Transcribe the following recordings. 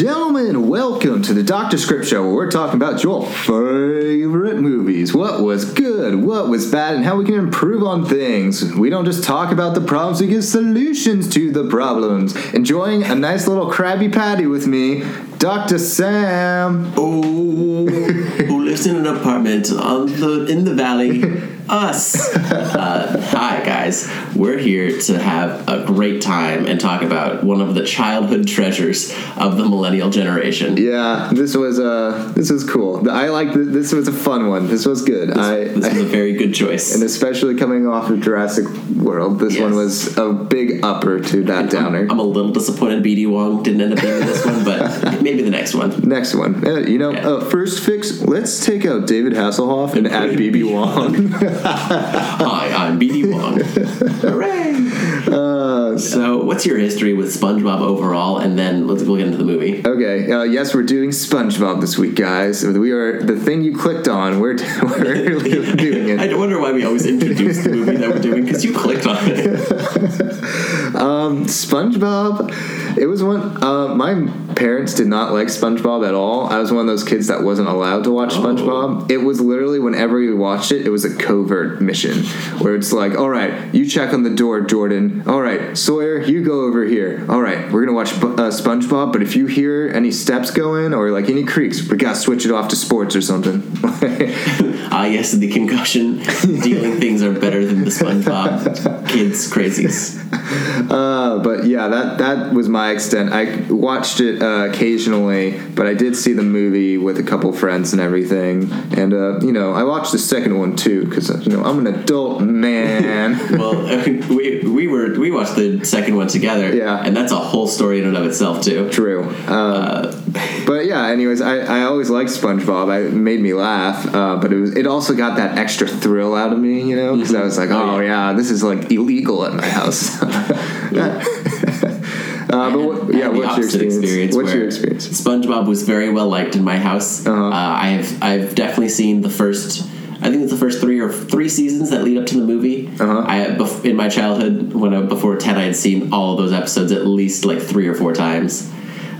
gentlemen, welcome to the Dr. Script Show where we're talking about your favorite movies. What was good, what was bad, and how we can improve on things. We don't just talk about the problems, we give solutions to the problems. Enjoying a nice little Krabby Patty with me, Dr. Sam. Oh, who lives in an apartment on the in the valley? Us. Uh, hi guys, we're here to have a great time and talk about one of the childhood treasures of the millennial generation. Yeah, this was uh, this was cool. I like th- this was a fun one. This was good. I, This I was a very good choice. and especially coming off of Jurassic World, this one was a big upper to that downer. I'm a little disappointed BD Wong didn't end up being in this one, but maybe the next one. Next one. Uh, you know, Yeah. uh, first fix, let's take out David Hasselhoff and add BD Wong. Hi, I'm BD Wong. Hooray! uh, So, what's your history with SpongeBob overall? And then let's we'll get into the movie. okay, uh, yes, we're doing SpongeBob this week, guys. We are, the thing you clicked on, we're, we're doing it. I wonder why we always introduce the movie that we're doing because you clicked on it. um, SpongeBob, it was one, uh, my parents did not like SpongeBob at all. I was one of those kids that wasn't allowed to watch Oh. SpongeBob. It was literally whenever we watched it, it was a covert mission where it's like, all right, you check on the door, door, Jordan. All right, Sawyer, you go over here. All right, we're gonna watch uh, SpongeBob, but if you hear any steps going or like any creaks, we gotta switch it off to sports or something. Ah, yes, the concussion dealing things are better than the SpongeBob kids crazies. Uh, yeah, that that was my extent. I watched it uh, occasionally, but I did see the movie with a couple friends and everything. And uh, you know, I watched the second one too because you know I'm an adult man. Well, we we were we watched the second one together. Yeah. and that's a whole story in and of itself too. True. Um, but yeah, anyways, I, I always liked SpongeBob. I, it made me laugh, uh, but it was it also got that extra thrill out of me, you know, because I was like, Oh, oh yeah. yeah, this is like illegal at my house. Uh, but what, yeah, what's your opposite experience? What's your experience? SpongeBob was very well liked in my house. Uh-huh. Uh, I've I've definitely seen the first. I think it's the first three or three seasons that lead up to the movie. Uh-huh. I bef- in my childhood when I, before ten, I had seen all of those episodes at least like three or four times.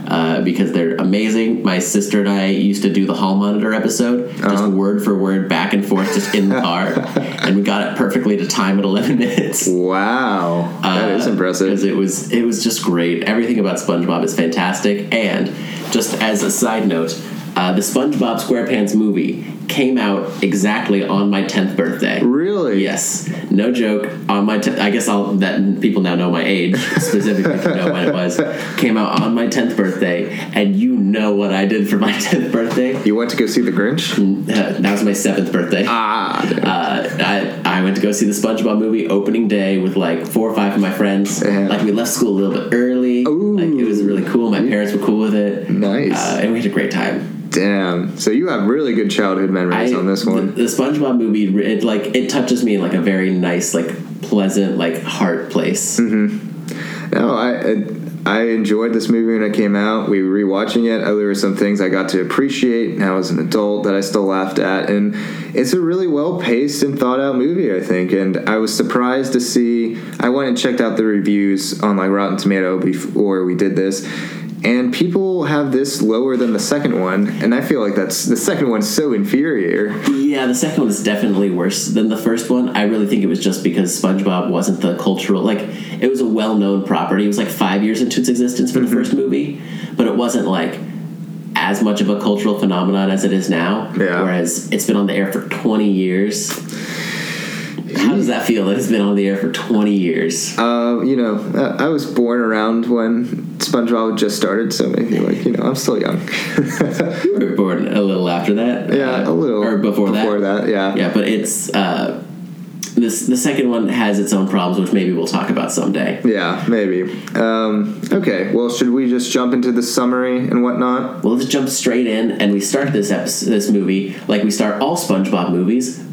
Uh, because they're amazing. My sister and I used to do the hall monitor episode, just Uh-huh. word for word, back and forth, just in the car, and we got it perfectly to time at eleven minutes. Wow, that is because impressive. Because it was it was just great. Everything about SpongeBob is fantastic. And just as a side note, uh, the SpongeBob SquarePants movie came out exactly on my tenth birthday. Really? Yes, no joke. On my, te- I guess I'll that people now know my age specifically to know when it was. Came out on my tenth birthday, and you know what I did for my tenth birthday? You went to go see the Grinch? Uh, that was my seventh birthday. Ah. Uh, I, I went to go see the SpongeBob movie opening day with like four or five of my friends. Yeah. Like we left school a little bit early. Ooh. Like it was really cool. My parents were cool with it. Nice. Uh, and we had a great time. Damn. So you have really good childhood memories I- on this one. the SpongeBob movie, it like it touches me in like a very nice, like pleasant, like heart place. Mm-hmm. No, I I enjoyed this movie when it came out. We were rewatching it. Uh, There were some things I got to appreciate now as an adult that I still laughed at, and it's a really well paced and thought out movie. I think, and I was surprised to see. I went and checked out the reviews on like Rotten Tomato before we did this. And people have this lower than the second one, and I feel like that's the second one's so inferior. Yeah, the second one is definitely worse than the first one. I really think it was just because SpongeBob wasn't the cultural like it was a well known property. It was like five years into its existence for Mm-hmm. the first movie, but it wasn't like as much of a cultural phenomenon as it is now. Yeah. Whereas it's been on the air for twenty years. How does that feel? That it's been on the air for twenty years. Uh, you know, I was born around when SpongeBob just started, so maybe like you know, I'm still young. You were born a little after that. yeah, uh, a little or before, Before that, yeah. Yeah, but it's uh, this. The second one has its own problems, which maybe we'll talk about someday. Yeah, maybe. Um, okay, well, should we just jump into the summary and whatnot? Well, let's jump straight in, and we start this episode, this movie like we start all SpongeBob movies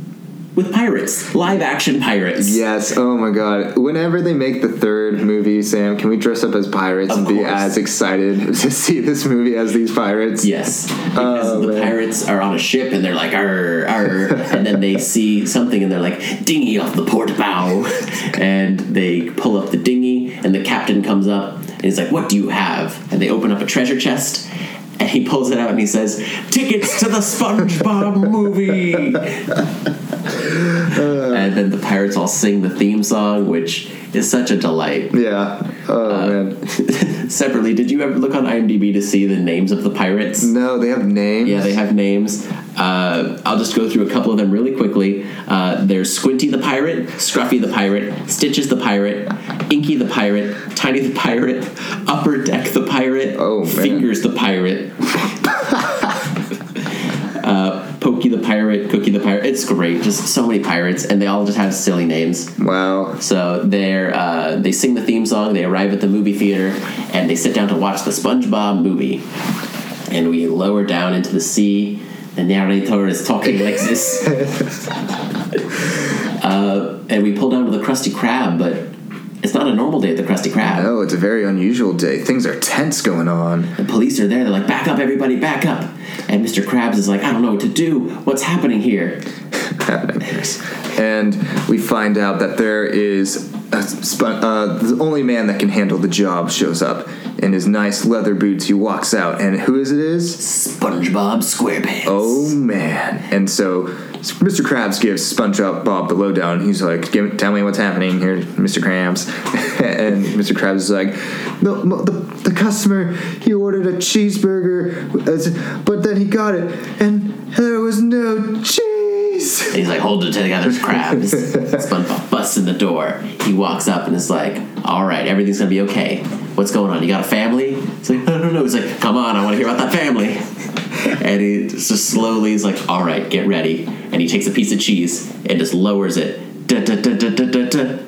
with pirates, live action pirates. Yes. Oh my god. Whenever they make the third movie, Sam, can we dress up as pirates Of and be as excited to see this movie as these pirates? Yes, because Oh, the man. pirates are on a ship and they're like, arr, arr, and then they see something and they're like, dinghy off the port bow, and they pull up the dinghy and the captain comes up and he's like, what do you have? And they open up a treasure chest. And he pulls it out and he says, "Tickets to the SpongeBob movie." and then the pirates all sing the theme song, which is such a delight. Yeah. Oh Uh, man. Separately, did you ever look on IMDb to see the names of the pirates? No, they have names. Yeah, they have names. Uh, I'll just go through a couple of them really quickly. Uh, there's Squinty the pirate, Scruffy the pirate, Stitches the pirate, Inky the pirate, Tiny the pirate, Upper Deck the pirate, Oh. Fingers the pirate, uh, Pokey the pirate, Cookie the pirate. It's great. Just so many pirates, and they all just have silly names. Wow. So they're uh, they sing the theme song. They arrive at the movie theater and they sit down to watch the SpongeBob movie. And we lower down into the sea. The narrator is talking like this. uh, and we pull down to the Krusty Krab, but it's not a normal day at the Krusty Krab. No, it's a very unusual day. Things are tense going on. The police are there. They're like, "Back up, everybody! Back up!" And Mr. Krabs is like, "I don't know what to do. What's happening here?" happening. And we find out that there is a uh, the only man that can handle the job shows up in his nice leather boots. He walks out, and who is it? Is SpongeBob SquarePants. oh man! And so Mr. Krabs gives SpongeBob Bob the lowdown. He's like, Give, "Tell me what's happening here, Mr. Krabs." and Mr. Krabs is like, "No, no, the, the customer he ordered a cheeseburger, but then he got it, and there was no cheese." And he's like, hold it together, Krabs. SpongeBob busts in the door. He walks up and is like, all right, everything's gonna be okay. What's going on? You got a family? He's like, no, no, no. He's like, come on, I want to hear about that family. And he just slowly is like, all right, get ready. And he takes a piece of cheese and just lowers it. Da, da, da, da, da, da.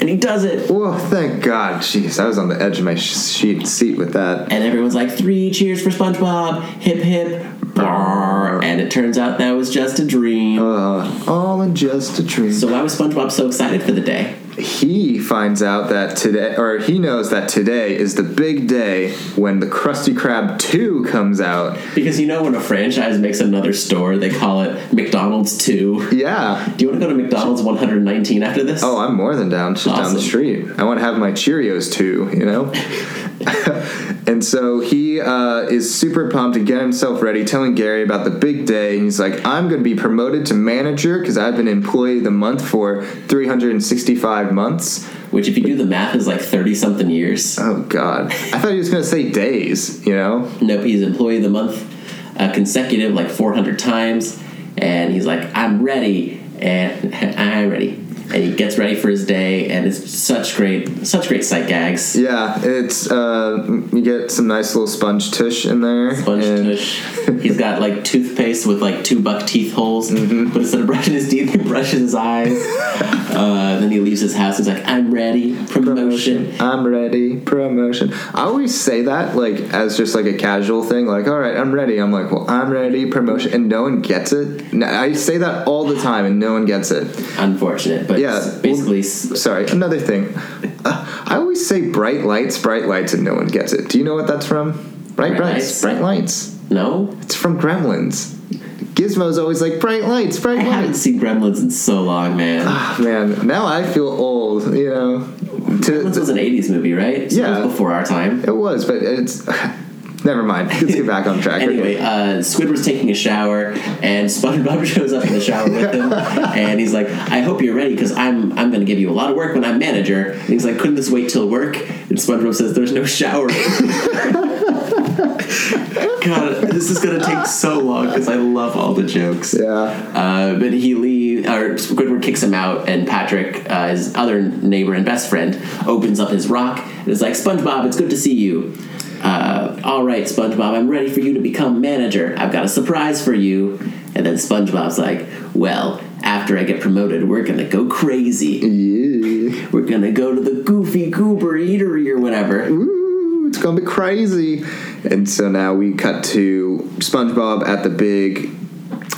And he does it. Whoa, thank God. Jeez, I was on the edge of my sh- seat with that. And everyone's like, three cheers for SpongeBob. Hip, hip. And it turns out that was just a dream. Uh, all in just a dream. So why was SpongeBob so excited for the day? he finds out that today, or he knows that today is the big day when the Krusty Krab 2 comes out. Because you know when a franchise makes another store, they call it McDonald's 2. Yeah. Do you want to go to McDonald's 119 after this? Oh, I'm more than down. Just down the street. I want to have my Cheerios too, you know? and so he uh, is super pumped to get himself ready, telling Gary about the big day. And he's like, I'm going to be promoted to manager because I've been employee of the month for 365 months. Which, if you do the math, is like 30 something years. Oh, God. I thought he was going to say days, you know? Nope, he's employee of the month uh, consecutive like 400 times. And he's like, I'm ready. And I'm ready. And he gets ready for his day. And it's such great, such great sight gags. Yeah, it's, uh, you get some nice little sponge tush in there. Sponge tush. He's got like toothpaste with like two buck teeth holes, Mm-hmm. but instead of brushing his teeth, he brushes his eyes. uh, then he leaves his house. He's like, "I'm ready, promotion." I'm ready. Promotion. I always say that like as just like a casual thing. Like, all right, I'm ready. I'm like, well, I'm ready. Promotion, and no one gets it. I say that all the time, and no one gets it. Unfortunate, but Yeah, basically, s Sorry. Another thing. Uh, I always say bright lights, bright lights, and no one gets it. Do you know what that's from? Bright, Bright lights, bright lights. no. It's from Gremlins. Gizmo's always like bright lights, bright lights. I haven't seen Gremlins in so long, man. Ah, man, now I feel old. You know. To, Gremlins was an '80s movie, right? So it Yeah. was before our time. It was, but it's. Never mind. Let's get back on track. Anyway, uh, Squidward's taking a shower, and SpongeBob shows up in the shower with him, and he's like, "I hope you're ready, because I'm I'm going to give you a lot of work when I'm manager." And he's like, "Couldn't this wait till work?" And SpongeBob says, "There's no shower." God, this is going to take so long because I love all the jokes. Yeah. Uh, but he leaves, or Squidward kicks him out, and Patrick, uh, his other neighbor and best friend, opens up his rock and is like, SpongeBob, it's good to see you. Uh, all right, SpongeBob, I'm ready for you to become manager. I've got a surprise for you. And then SpongeBob's like, well, after I get promoted, we're gonna go crazy. Yeah. We're gonna go to the Goofy Goober Eatery or whatever. Ooh, it's gonna be crazy. And so now we cut to SpongeBob at the big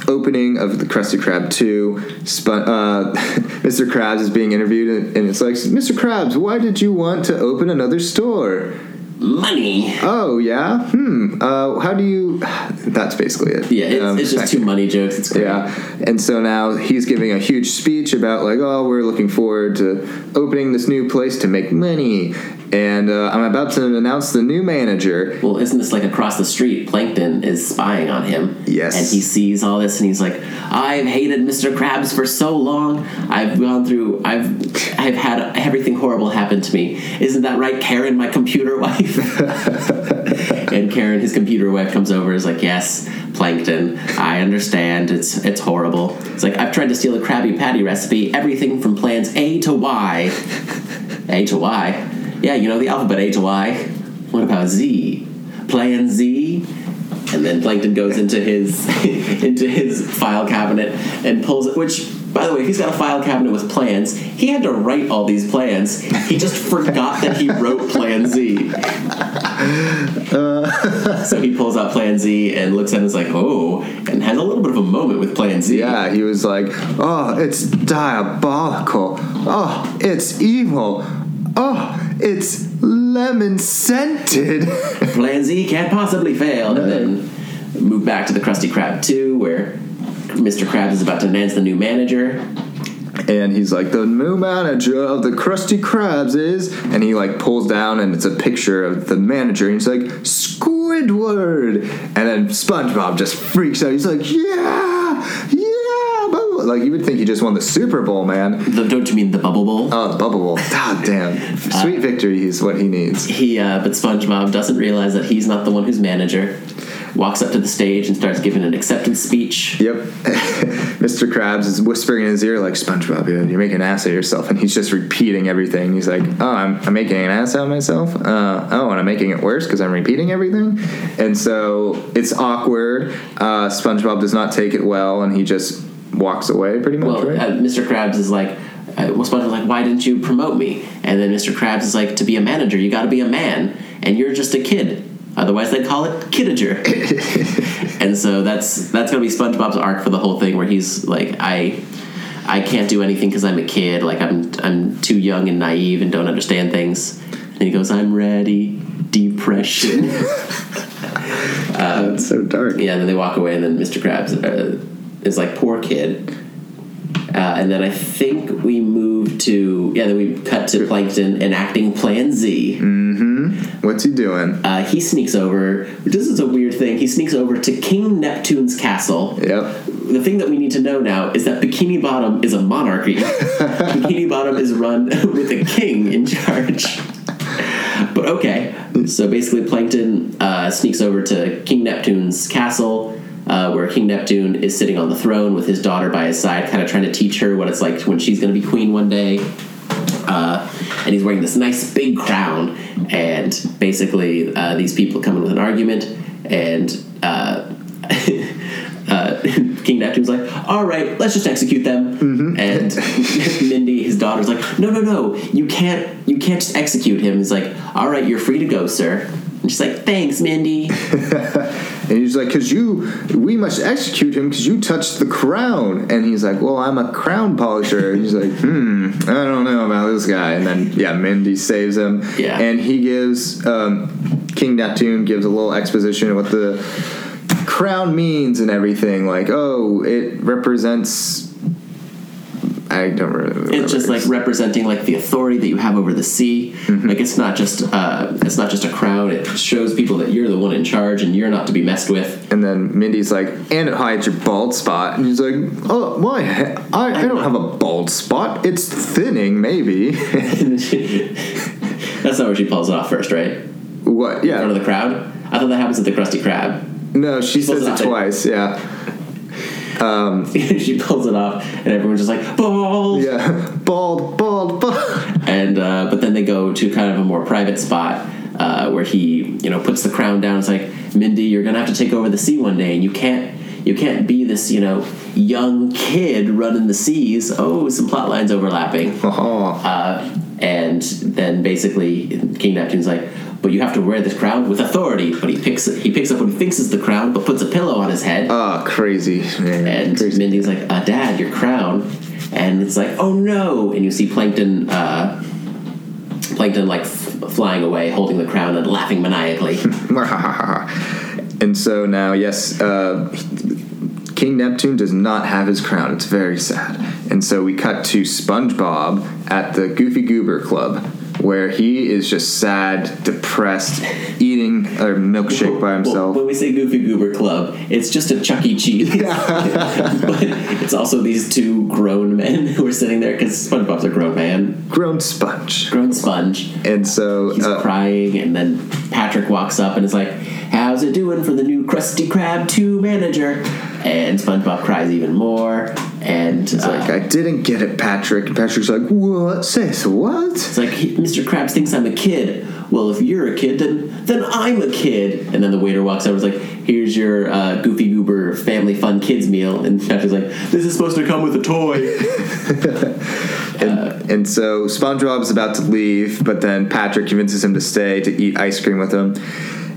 opening of the Krusty Krab 2, Spon- uh, Mr. Krabs is being interviewed, and it's like, Mr. Krabs, why did you want to open another store? Money. Oh, yeah? Hmm. Uh, how do you. That's basically it. Yeah, it's, Um, it's just two money jokes. It's great. Yeah, and so now he's giving a huge speech about like, oh, we're looking forward to opening this new place to make money, and uh, I'm about to announce the new manager. Well, isn't this like across the street? Plankton is spying on him. Yes. And he sees all this and he's like, I've hated Mr. Krabs for so long. I've gone through, I've, I've had everything horrible happen to me. Isn't that right, Karen, my computer wife? and Karen, his computer wife, comes over is like, Yes, Plankton, I understand. It's, it's horrible. It's like, I've tried to steal a Krabby Patty recipe, everything from plans A to Y. A to Y? Yeah, you know the alphabet A to Y. What about Z? Plan Z? And then Plankton goes into his into his file cabinet and pulls it. Which, by the way, he's got a file cabinet with plans. He had to write all these plans. He just forgot that he wrote Plan Z. Uh, so he pulls out Plan Z and looks at it and is like, "Oh," and has a little bit of a moment with Plan Z. Yeah, he was like, oh, it's diabolical. Oh, it's evil. Oh, it's lemon scented. Plan Z can't possibly fail. And then move back to the Krusty Krab 2, where Mr. Krabs is about to announce the new manager. and he's like, the new manager of the Krusty Krabs is, and he like pulls down, and it's a picture of the manager, and he's like, Squidward, and then SpongeBob just freaks out. He's like, yeah, yeah, like you would think he just won the Super Bowl, man. The, don't you mean the Bubble Bowl? Oh, the Bubble Bowl. God damn, sweet victory is what he needs. He, uh, but SpongeBob doesn't realize that he's not the one who's manager. Walks up to the stage and starts giving an acceptance speech. Yep. Mr. Krabs is whispering in his ear, like, SpongeBob, you're making an ass of yourself. And he's just repeating everything. He's like, oh, I'm, I'm making an ass out of myself? Uh, oh, and I'm making it worse because I'm repeating everything? And so it's awkward. Uh, SpongeBob does not take it well, and he just walks away pretty much, Well, right? uh, Mr. Krabs is like, uh, well, SpongeBob's like, why didn't you promote me? And then Mr. Krabs is like, to be a manager, you got to be a man, and you're just a kid. Otherwise, they'd call it kidager. and so that's that's gonna be SpongeBob's arc for the whole thing, where he's like, I. I can't do anything because I'm a kid. Like I'm, I'm too young and naive and don't understand things. And he goes, "I'm ready." Depression. it's so dark. Yeah, and then they walk away, and then Mr. Krabs uh, is like, poor kid. Uh, and then I think we move to yeah. Then we cut to Plankton enacting Plan Z. What's he doing? Uh, he sneaks over. This is a weird thing. He sneaks over to King Neptune's castle. Yep. The thing that we need to know now is that Bikini Bottom is a monarchy. Bikini Bottom is run with a king in charge. But okay, so basically, Plankton uh, sneaks over to King Neptune's castle, uh, where King Neptune is sitting on the throne with his daughter by his side, kind of trying to teach her what it's like when she's going to be queen one day. Uh, and he's wearing this nice big crown, and basically, uh, these people come in with an argument, and uh, uh, King Neptune's like, "All right, let's just execute them." And Mindy, his daughter's like, "No, no, no, you can't, you can't just execute him." He's like, "All right, you're free to go, sir." And she's like, "Thanks, Mindy." And he's like, because you, we must execute him because you touched the crown. And he's like, well, I'm a crown polisher. And he's like, hmm, I don't know about this guy. And then, yeah, Mindy saves him. Yeah. And he gives, um, King Neptune gives a little exposition of what the crown means and everything. Like, oh, it represents. I don't remember. It's just like representing like the authority that you have over the sea. Like it's not just uh, it's not just a crown. It shows people that you're the one in charge and you're not to be messed with. And then Mindy's like, and it hides your bald spot. And he's like, oh, why? I, I don't have a bald spot. It's thinning, maybe. That's not where she pulls it off first, right? What? Yeah. In front of the crowd. I thought that happens at the Krusty Krab. No, she pulls says it it there. twice. Yeah. she pulls it off, and everyone's just like balls. Yeah. Bald, bald, bald. And uh, but then they go to kind of a more private spot uh, where he you know puts the crown down. It's like Mindy, you're gonna have to take over the sea one day, and you can't you can't be this you know young kid running the seas. Oh, some plot lines overlapping. Oh, Uh, and then basically King Neptune's like, "But you have to wear this crown with authority." But he picks he picks up what he thinks is the crown, but puts a pillow on his head. Oh, crazy. Man. and crazy. Mindy's like, uh, "Dad, your crown," and it's like, "Oh no!" And you see Plankton, uh, Plankton like f- flying away, holding the crown and laughing maniacally. and so now, yes, uh, King Neptune does not have his crown. It's very sad. And so we cut to SpongeBob at the Goofy Goober Club, where he is just sad, depressed, eating a milkshake by Well, himself. when we say Goofy Goober Club, it's just a Chuck E. Cheese, but it's also these two grown men who are sitting there because SpongeBob's a grown man, Grown sponge. grown sponge. And so He's uh, crying, and then Patrick walks up and is like, "How's it doing for the new Krusty Krab two manager?" And SpongeBob cries even more, and it's uh, like, I didn't get it, Patrick. And Patrick's like, what? Says what? It's like Mr. Krabs thinks I'm a kid. Well, if you're a kid, then then I'm a kid. And then the waiter walks over. and is like, "Here's your uh, Goofy Goober Family Fun Kids meal." And Patrick's like, "This is supposed to come with a toy." And, and so SpongeBob's about to leave, but then Patrick convinces him to stay to eat ice cream with him.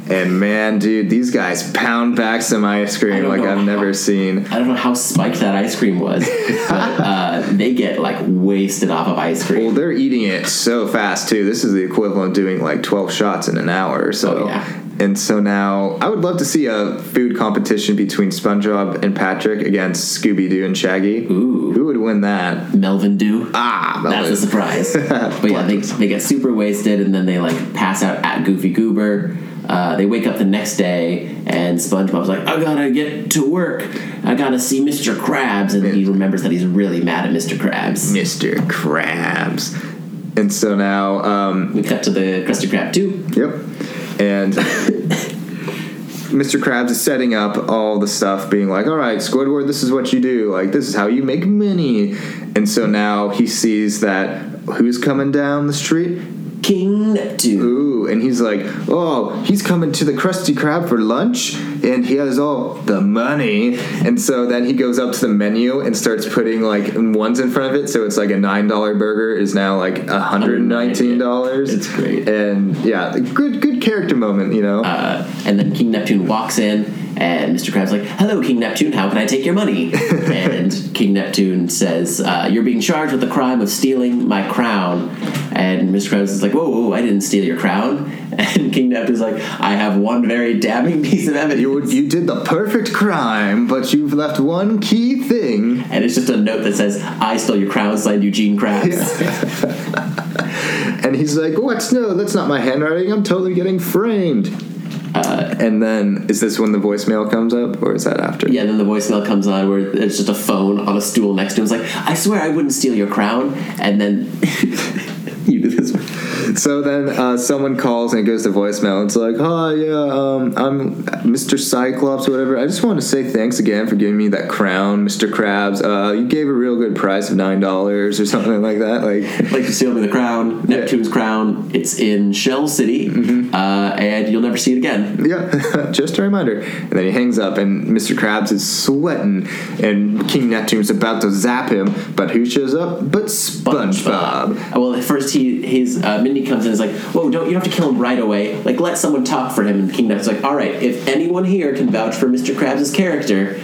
And man, dude, these guys pound back some ice cream like I've how- never seen. I don't know how spiked that ice cream was, but uh, they get like wasted off of ice cream. Well, they're eating it so fast too. This is the equivalent of doing like 12 shots in an hour or so. Oh, yeah. And so now I would love to see a food competition between SpongeBob and Patrick against Scooby Doo and Shaggy. Ooh. Who would win that? Melvin Dew. Ah, That's a surprise. but yeah, they, they get super wasted and then they like pass out at Goofy Goober. Uh, they wake up the next day and SpongeBob's like, I gotta get to work. I gotta see Mr. Krabs. And he remembers that he's really mad at Mr. Krabs. Mr. Krabs. And so now, um, We cut to the Krusty Krab 2. Yep. And Mr. Krabs is setting up all the stuff, being like, all right, Squidward, this is what you do. Like, this is how you make money. And so now he sees that who's coming down the street? King Neptune. Ooh, and he's like, oh, he's coming to the Krusty Krab for lunch, and he has all the money. And so then he goes up to the menu and starts putting like ones in front of it. So it's like a nine dollar burger is now like a hundred and nineteen dollars. It's great. And yeah, good good character moment, you know. Uh, and then King Neptune walks in, and Mr. Krabs like, "Hello, King Neptune. How can I take your money?" and King Neptune says, uh, "You're being charged with the crime of stealing my crown." And Mr. Krabs is like, "Whoa, whoa, I didn't steal your crown." And King Neptune's like, "I have one very damning piece of evidence." you you did the perfect crime, but you've left one key thing. and it's just a note that says, "I stole your crown," signed Eugene Krabs. And he's like, "What? No, that's not my handwriting. I'm totally getting framed." Uh, and then, is this when the voicemail comes up, or is that after? Yeah, then the voicemail comes on where it's just a phone on a stool next to him. It's like, I swear I wouldn't steal your crown. And then you do this. So then uh, someone calls and it goes to voicemail. It's like, "Hi, yeah, um, I'm Mr. Cyclops, or whatever. I just want to say thanks again for giving me that crown, Mr. Krabs. Uh, you gave a real good price of nine dollars or something like that. Like, Like to steal me the crown, Neptune's crown. It's in Shell City, uh, and you'll never see it again. yeah, just a reminder." And then he hangs up, and Mr. Krabs is sweating, and King Neptune's about to zap him, but who shows up? But SpongeBob. Uh, Well, first he his uh, Mindy comes in and is like, "Whoa, don't you don't have to kill him right away? Like, let someone talk for him." And King Neptune's like, "All right, if anyone here can vouch for Mr. Krabs' character."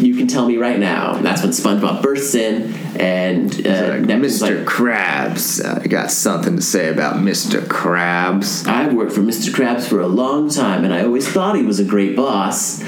You can tell me right now. And that's when SpongeBob bursts in, and uh, Like, Mr. like, Krabs, I got something to say about Mr. Krabs. I've worked for Mr. Krabs for a long time, and I always thought he was a great boss.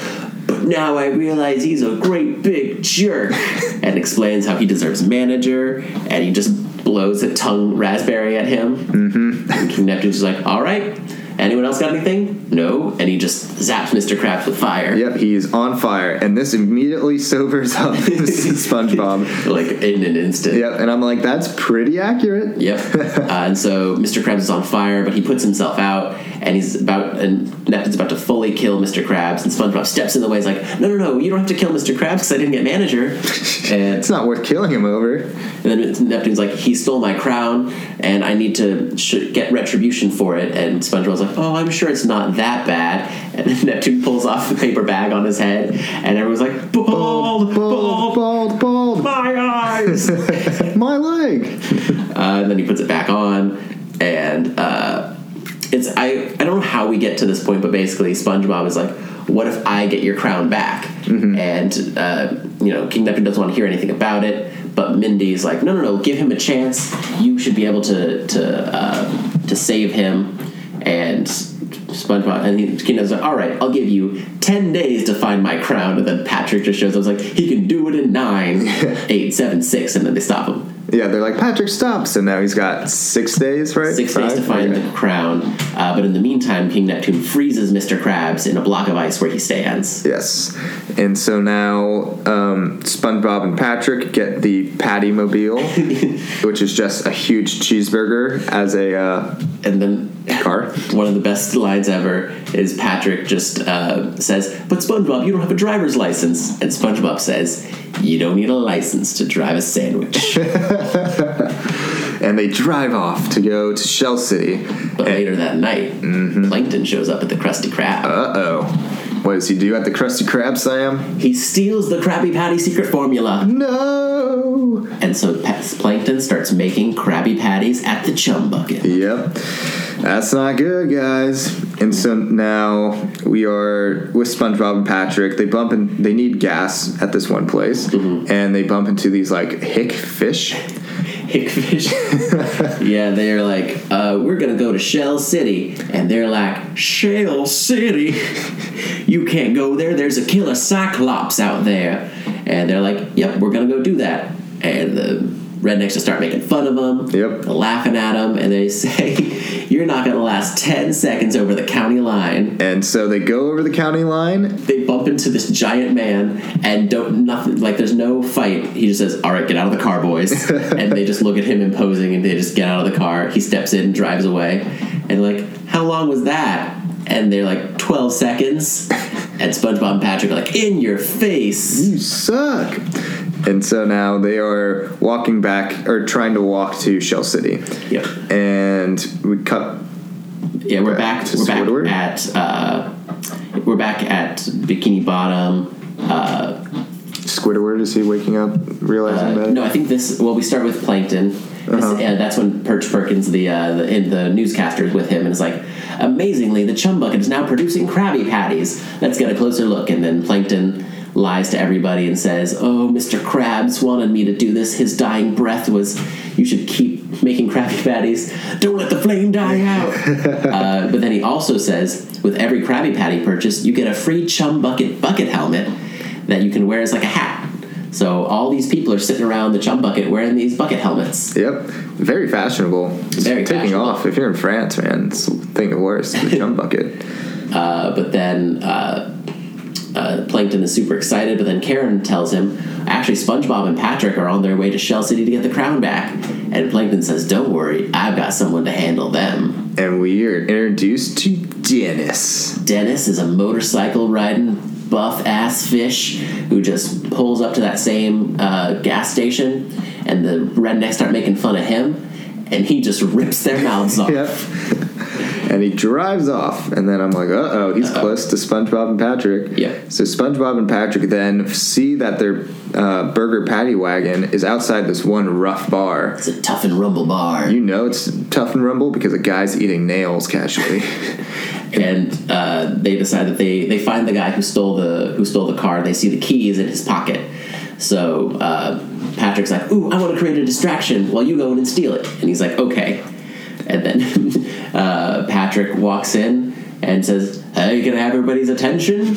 But now I realize he's a great big jerk. and explains how he deserves manager, and he just blows a tongue raspberry at him. Mm-hmm. Neptune's just like, all right. Anyone else got anything? No. And he just zaps Mr. Krabs with fire. Yep, he is on fire, and this immediately sobers up SpongeBob. Like in an instant. Yep, and I'm like, that's pretty accurate. Yep. uh, and so Mr. Krabs is on fire, but he puts himself out, and he's about, and Neptune's about to fully kill Mr. Krabs, and SpongeBob steps in the way. He's like, "No, no, no! You don't have to kill Mr. Krabs because I didn't get manager." and, It's not worth killing him over. and then Neptune's like, "He stole my crown, and I need to sh- get retribution for it." And SpongeBob's like, like, "Oh, I'm sure it's not that bad." And then Neptune pulls off the paper bag on his head, and everyone's like, "Bald, bald, bald, bald. my eyes." My leg. uh, and then he puts it back on, and uh, it's I I don't know how we get to this point, but basically SpongeBob is like, "What if I get your crown back?" And uh, you know, King Neptune doesn't want to hear anything about it, but Mindy's like, "No, no, no, give him a chance. You should be able to to uh, to save him." And SpongeBob and he, King Neptune's like, "All right, I'll give you ten days to find my crown." And then Patrick just shows up, like, "He can do it in nine, eight, seven, six, and then they stop him. Yeah, they're like Patrick stops, and now he's got six days, right? Six days to find Okay. the crown, uh, but in the meantime, King Neptune freezes Mr. Krabs in a block of ice where he stands. Yes, and so now um, SpongeBob and Patrick get the Patty Mobile, which is just a huge cheeseburger as a uh, And then car. one of the best lines ever is Patrick just uh, says, "But SpongeBob, you don't have a driver's license." And SpongeBob says, "You don't need a license to drive a sandwich." And they drive off to go to Shell City. but later that night, Mm-hmm. Plankton shows up at the Krusty Krab. Uh oh. What does he do at the Krusty Krab, Sam? he steals the Krabby Patty secret formula, No! and so Plankton starts making Krabby Patties at the Chum Bucket. Yep. That's not good, guys. And so now we are with SpongeBob and Patrick. They bump and they need gas at this one place, mm-hmm. and they bump into these like hick fish. Yeah, they're like, uh, we're gonna go to Shell City, and they're like, Shell City, you can't go there. There's a killer Cyclops out there, and they're like, yep, we're gonna go do that. And the rednecks just start making fun of them, Yep. laughing at them, and they say, you're not gonna last ten seconds over the county line. And so they go over the county line. They bump into this giant man and don't nothing like there's no fight. He just says, "All right, get out of the car, boys," and they just look at him imposing and they just get out of the car. He steps in, and drives away, and like, "How long was that?" And they're like, 12 seconds." And SpongeBob and Patrick are like, "In your face!" You suck. And so now they are walking back or trying to walk to Shell City. Yep. And we cut Yeah, we're Back to We're back at. Uh, we're back at Bikini Bottom. Uh, Squidward. Is he waking up, realizing Uh, that? no, I think this. Well, we start with Plankton. This- Uh-huh. uh, that's when Perch Perkins, the uh, the, the newscaster, is with him, and is like, "Amazingly, the Chum Bucket is now producing Krabby Patties. Let's get a closer look." And then Plankton lies to everybody and says, "Oh, Mr. Krabs wanted me to do this. His dying breath was, you should keep making Krabby Patties. Don't let the flame die out." uh, but then he also says, with every Krabby Patty purchase, you get a free Chum Bucket bucket helmet that you can wear as like a hat. So all these people are sitting around the chum bucket wearing these bucket helmets. Yep. Very fashionable. It's Very taking fashionable. off. If you're in France, man, it's the thing of worst. The jump bucket. Uh, but then uh, uh, Plankton is super excited. But then Karen tells him, actually, SpongeBob and Patrick are on their way to Shell City to get the crown back. And Plankton says, "Don't worry, I've got someone to handle them." And we are introduced to Dennis. Dennis is a motorcycle riding buff ass fish who just pulls up to that same uh, gas station, and the rednecks start making fun of him, and he just rips their mouths off. Yep. And he drives off, and then I'm like, uh oh, he's close to SpongeBob and Patrick. Yeah. So SpongeBob and Patrick then see that their uh, burger patty wagon is outside this one rough bar. It's a tough and rumble bar. You know it's tough and rumble because a guy's eating nails casually. and uh, they decide that they they find the guy who stole the who stole the car. They see the keys in his pocket. So uh, Patrick's like, "Ooh, I want to create a distraction while you go in and steal it." And he's like, "Okay." And then uh, Patrick walks in and says, "Hey, can I have everybody's attention?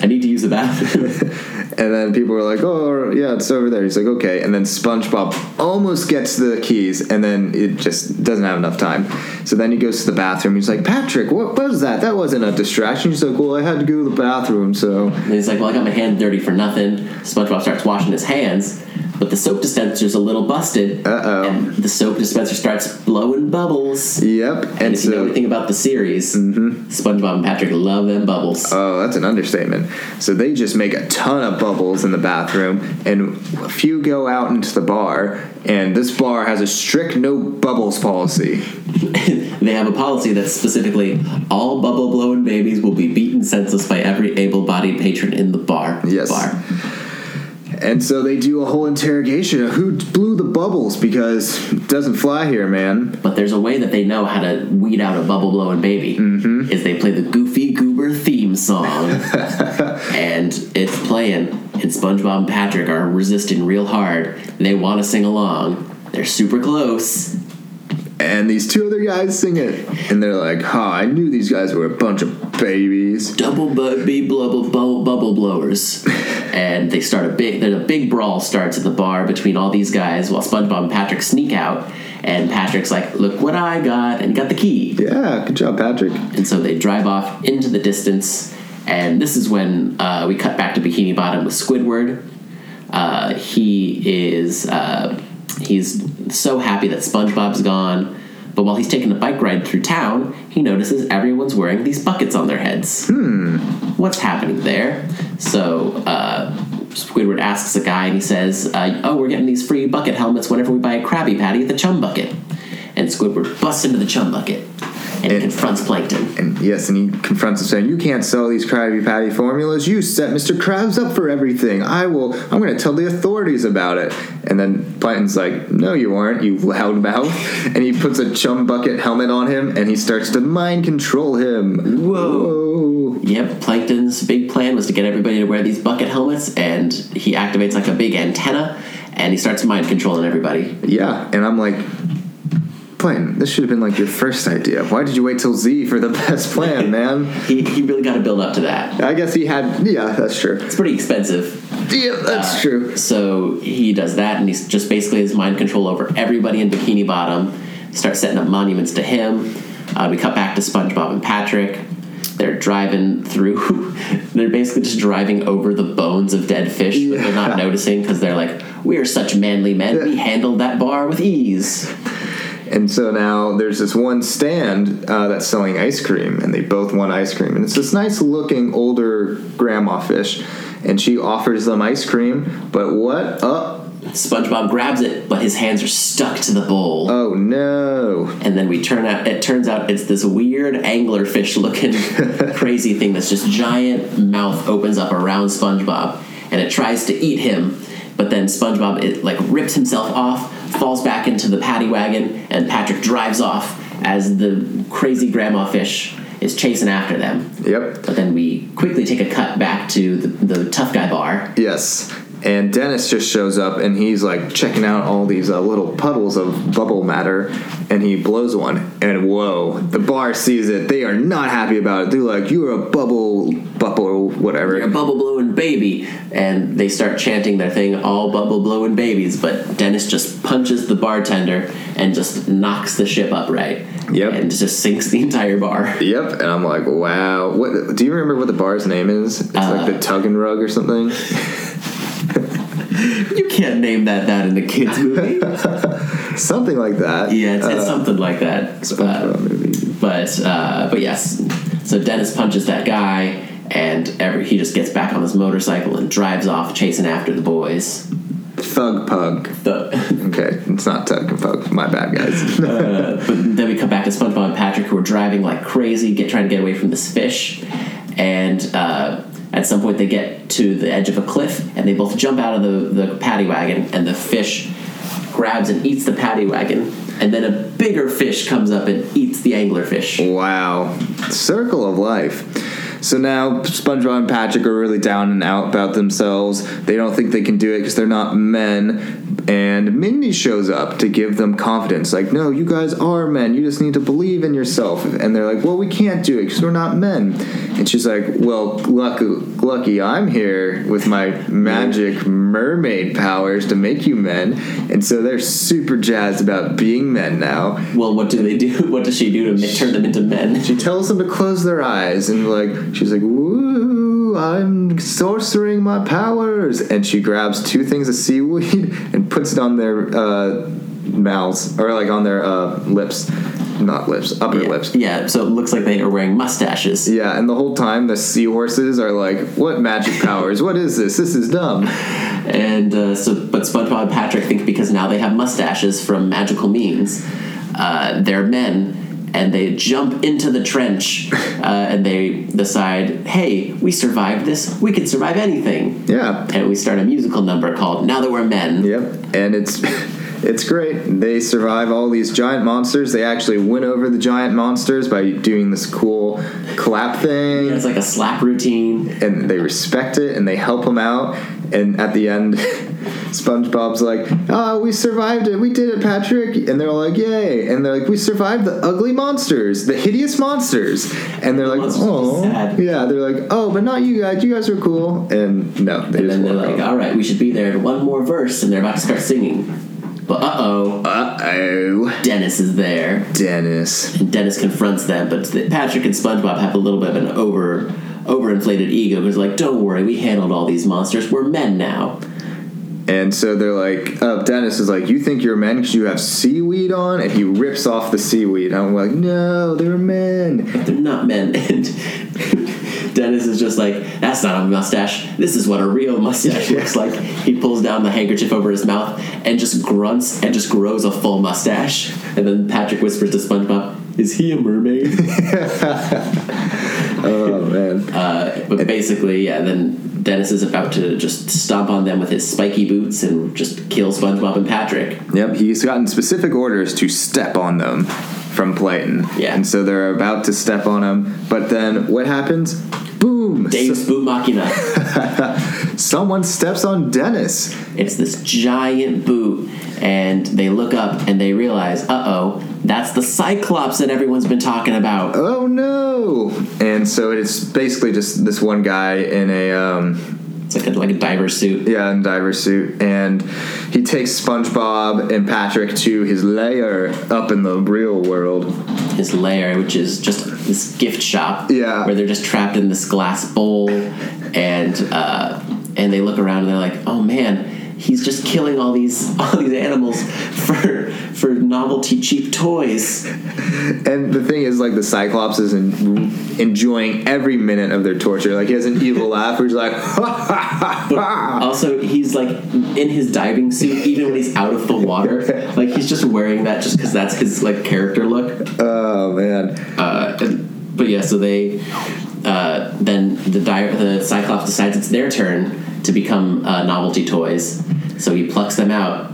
I need to use the bathroom." And then people were like, "Oh, yeah, it's over there." He's like, "Okay." And then SpongeBob almost gets the keys, and then it just doesn't have enough time. So then he goes to the bathroom. He's like, "Patrick, what was that? That wasn't a distraction." He's like, "Well, I had to go to the bathroom, so." And he's like, "Well, I got my hand dirty for nothing." SpongeBob starts washing his hands, but the soap dispenser's a little busted. Uh-oh. And the soap dispenser starts blowing bubbles. Yep. And, And if you know so, anything about the series, mm-hmm. SpongeBob and Patrick love them bubbles. oh, that's an understatement. So they just make a ton of bubbles in the bathroom, and a few go out into the bar. And this bar has a strict no bubbles policy. they have a policy that's specifically all bubble blowing babies will be beaten senseless by every able-bodied patron in the bar. Yes. Bar. And so they do a whole interrogation of who blew the bubbles because it doesn't fly here, man. But there's a way that they know how to weed out a bubble blowing baby. Mm-hmm. Is they play the Goofy Goober theme song, and it's playing. And SpongeBob and Patrick are resisting real hard. And they want to sing along. They're super close. And these two other guys sing it. And they're like, huh, I knew these guys were a bunch of babies. Double bu- bubble, bubble, bubble blowers, and they start a big. There's a big brawl starts at the bar between all these guys while SpongeBob and Patrick sneak out. And Patrick's like, "Look what I got!" and got the key. Yeah, good job, Patrick. And so they drive off into the distance. And this is when uh, we cut back to Bikini Bottom with Squidward. Uh, he is uh, he's so happy that SpongeBob's gone. But while he's taking a bike ride through town, he notices everyone's wearing these buckets on their heads. Hmm. What's happening there? So uh, Squidward asks a guy, and he says, uh, "Oh, we're getting these free bucket helmets whenever we buy a Krabby Patty at the Chum Bucket." And Squidward busts into the Chum Bucket and And- confronts Plankton. And yes, and he confronts him saying, You can't sell these Krabby Patty formulas. You set Mr. Krabs up for everything. I will, I'm going to tell the authorities about it. And then Plankton's like, No, you aren't, you loudmouth. And he puts a chum bucket helmet on him and he starts to mind control him. Whoa. Whoa. Yep, Plankton's big plan was to get everybody to wear these bucket helmets, and he activates like a big antenna, and he starts mind controlling everybody. Yeah. And I'm like, Plankton, this should have been like your first idea. Why did you wait till Z for the best plan, man? He, he really got to build up to that. I guess he had, yeah, that's true. It's pretty expensive. Yeah, that's true. So he does that, and he's just basically has mind control over everybody in Bikini Bottom. Starts setting up monuments to him. Uh, we cut back to SpongeBob and Patrick. They're driving through. they're basically just driving over the bones of dead fish, but they're not noticing because they're like, "We are such manly men. We handled that bar with ease." And so now there's this one stand uh, that's selling ice cream, and they both want ice cream. And it's this nice looking older grandma fish, and she offers them ice cream. But what? Oh, SpongeBob grabs it, but his hands are stuck to the bowl. oh no! and then we turn out it turns out it's this weird anglerfish looking crazy thing that's just giant mouth opens up around SpongeBob and it tries to eat him but then SpongeBob it like rips himself off falls back into the patty wagon and Patrick drives off as the crazy grandma fish is chasing after them Yep. but then we quickly take a cut back to the, the tough guy bar Yes. And Dennis just shows up, and he's like checking out all these uh, little puddles of bubble matter, and he blows one. And whoa, the bar sees it. They are not happy about it. They're like, "You're a bubble, bubble, whatever." You're a bubble blowing baby, and they start chanting their thing, all bubble blowing babies. But Dennis just punches the bartender and just knocks the ship upright. Yep. and just sinks the entire bar. Yep, and I'm like, wow. What? Do you remember what the bar's name is? It's like the Tug and Rug or something. You can't name that that in the kids movie. something like that. yeah, it's, it's Uh, something like that. SpongeBob Uh, movie. but uh, but yes, so Dennis punches that guy, and every he just gets back on his motorcycle and drives off chasing after the boys. Thug Pug. The, Okay, it's not Tug and Pug. My bad, guys. uh, but then we come back to SpongeBob and Patrick, who are driving like crazy, get trying to get away from this fish, and uh, at some point they get to the edge of a cliff, and they both jump out of the, the patty wagon, and the fish grabs and eats the patty wagon, and then a bigger fish comes up and eats the anglerfish. Wow. Circle of life. So now SpongeBob and Patrick are really down and out about themselves. They don't think they can do it because they're not men. And Mindy shows up to give them confidence. Like, no, you guys are men. You just need to believe in yourself. And they're like, well, we can't do it because we're not men. And she's like, well, lucky, lucky I'm here with my magic mermaid powers to make you men. And so they're super jazzed about being men now. Well, what do they do? What does she do to make, turn them into men? She tells them to close their eyes and like she's like, "Woo, I'm sorcering my powers. And she grabs two things of seaweed and puts it on their uh, mouths, or like on their uh, lips. Not lips, upper yeah, lips. yeah, so it looks like they are wearing mustaches. Yeah, and the whole time the seahorses are like, "What magic powers? What is this? This is dumb." And uh, so, but SpongeBob and Patrick think because now they have mustaches from magical means, uh, they're men, and they jump into the trench, uh, and they decide, "Hey, we survived this. We can survive anything." Yeah. And we start a musical number called "Now That We're Men." Yep, and it's it's great. They survive all these giant monsters. They actually win over the giant monsters by doing this cool clap thing, Yeah, It's like a slap routine. and they respect it and they help them out. And at the end, SpongeBob's like, "Oh, we survived it. We did it, Patrick." And they're all like, "Yay!" And they're like, "We survived the ugly monsters, the hideous monsters." And they're like, "Oh, yeah." They're like, "Oh, but not you guys. You guys are cool." And no, they And then they're like, all right, we should be there in one more verse, and they're about to start singing. But uh oh, "Uh oh, Dennis is there. Dennis." And Dennis confronts them, but Patrick and SpongeBob have a little bit of an over overinflated ego. Because like, don't worry, we handled all these monsters. We're men now. And so they're like, uh, Dennis is like, you think you're men because you have seaweed on? And he rips off the seaweed. And I'm like, no, they're men. They're not men. And Dennis is just like, that's not a mustache. This is what a real mustache looks like. He pulls down the handkerchief over his mouth and just grunts and just grows a full mustache. And then Patrick whispers to SpongeBob, "Is he a mermaid?" Oh, man. Uh, but basically, yeah, then Dennis is about to just stomp on them with his spiky boots and just kill SpongeBob and Patrick. Yep, he's gotten specific orders to step on them from Plankton. Yeah. And so they're about to step on him. But then what happens? Boom! Dave's boot machina. So- someone steps on Dennis. It's this giant boot, and they look up and they realize, uh oh, that's the Cyclops that everyone's been talking about. Oh no! And so it's basically just this one guy in a um, It's like a, like a diver suit. Yeah, in a diver suit, and he takes SpongeBob and Patrick to his lair up in the real world. His lair, which is just this gift shop, Yeah. where they're just trapped in this glass bowl, and uh, and they look around and they're like, oh man. He's just killing all these all these animals for for novelty cheap toys. And the thing is, like, the Cyclops is en- enjoying every minute of their torture. Like, he has an evil laugh where he's like, "Ha ha ha!" Also, he's like in his diving suit, even when he's out of the water. Like he's just wearing that just because that's his like character look. oh man. Uh, and- but yeah, so they uh, then the di- the Cyclops decides it's their turn to become uh, novelty toys. So he plucks them out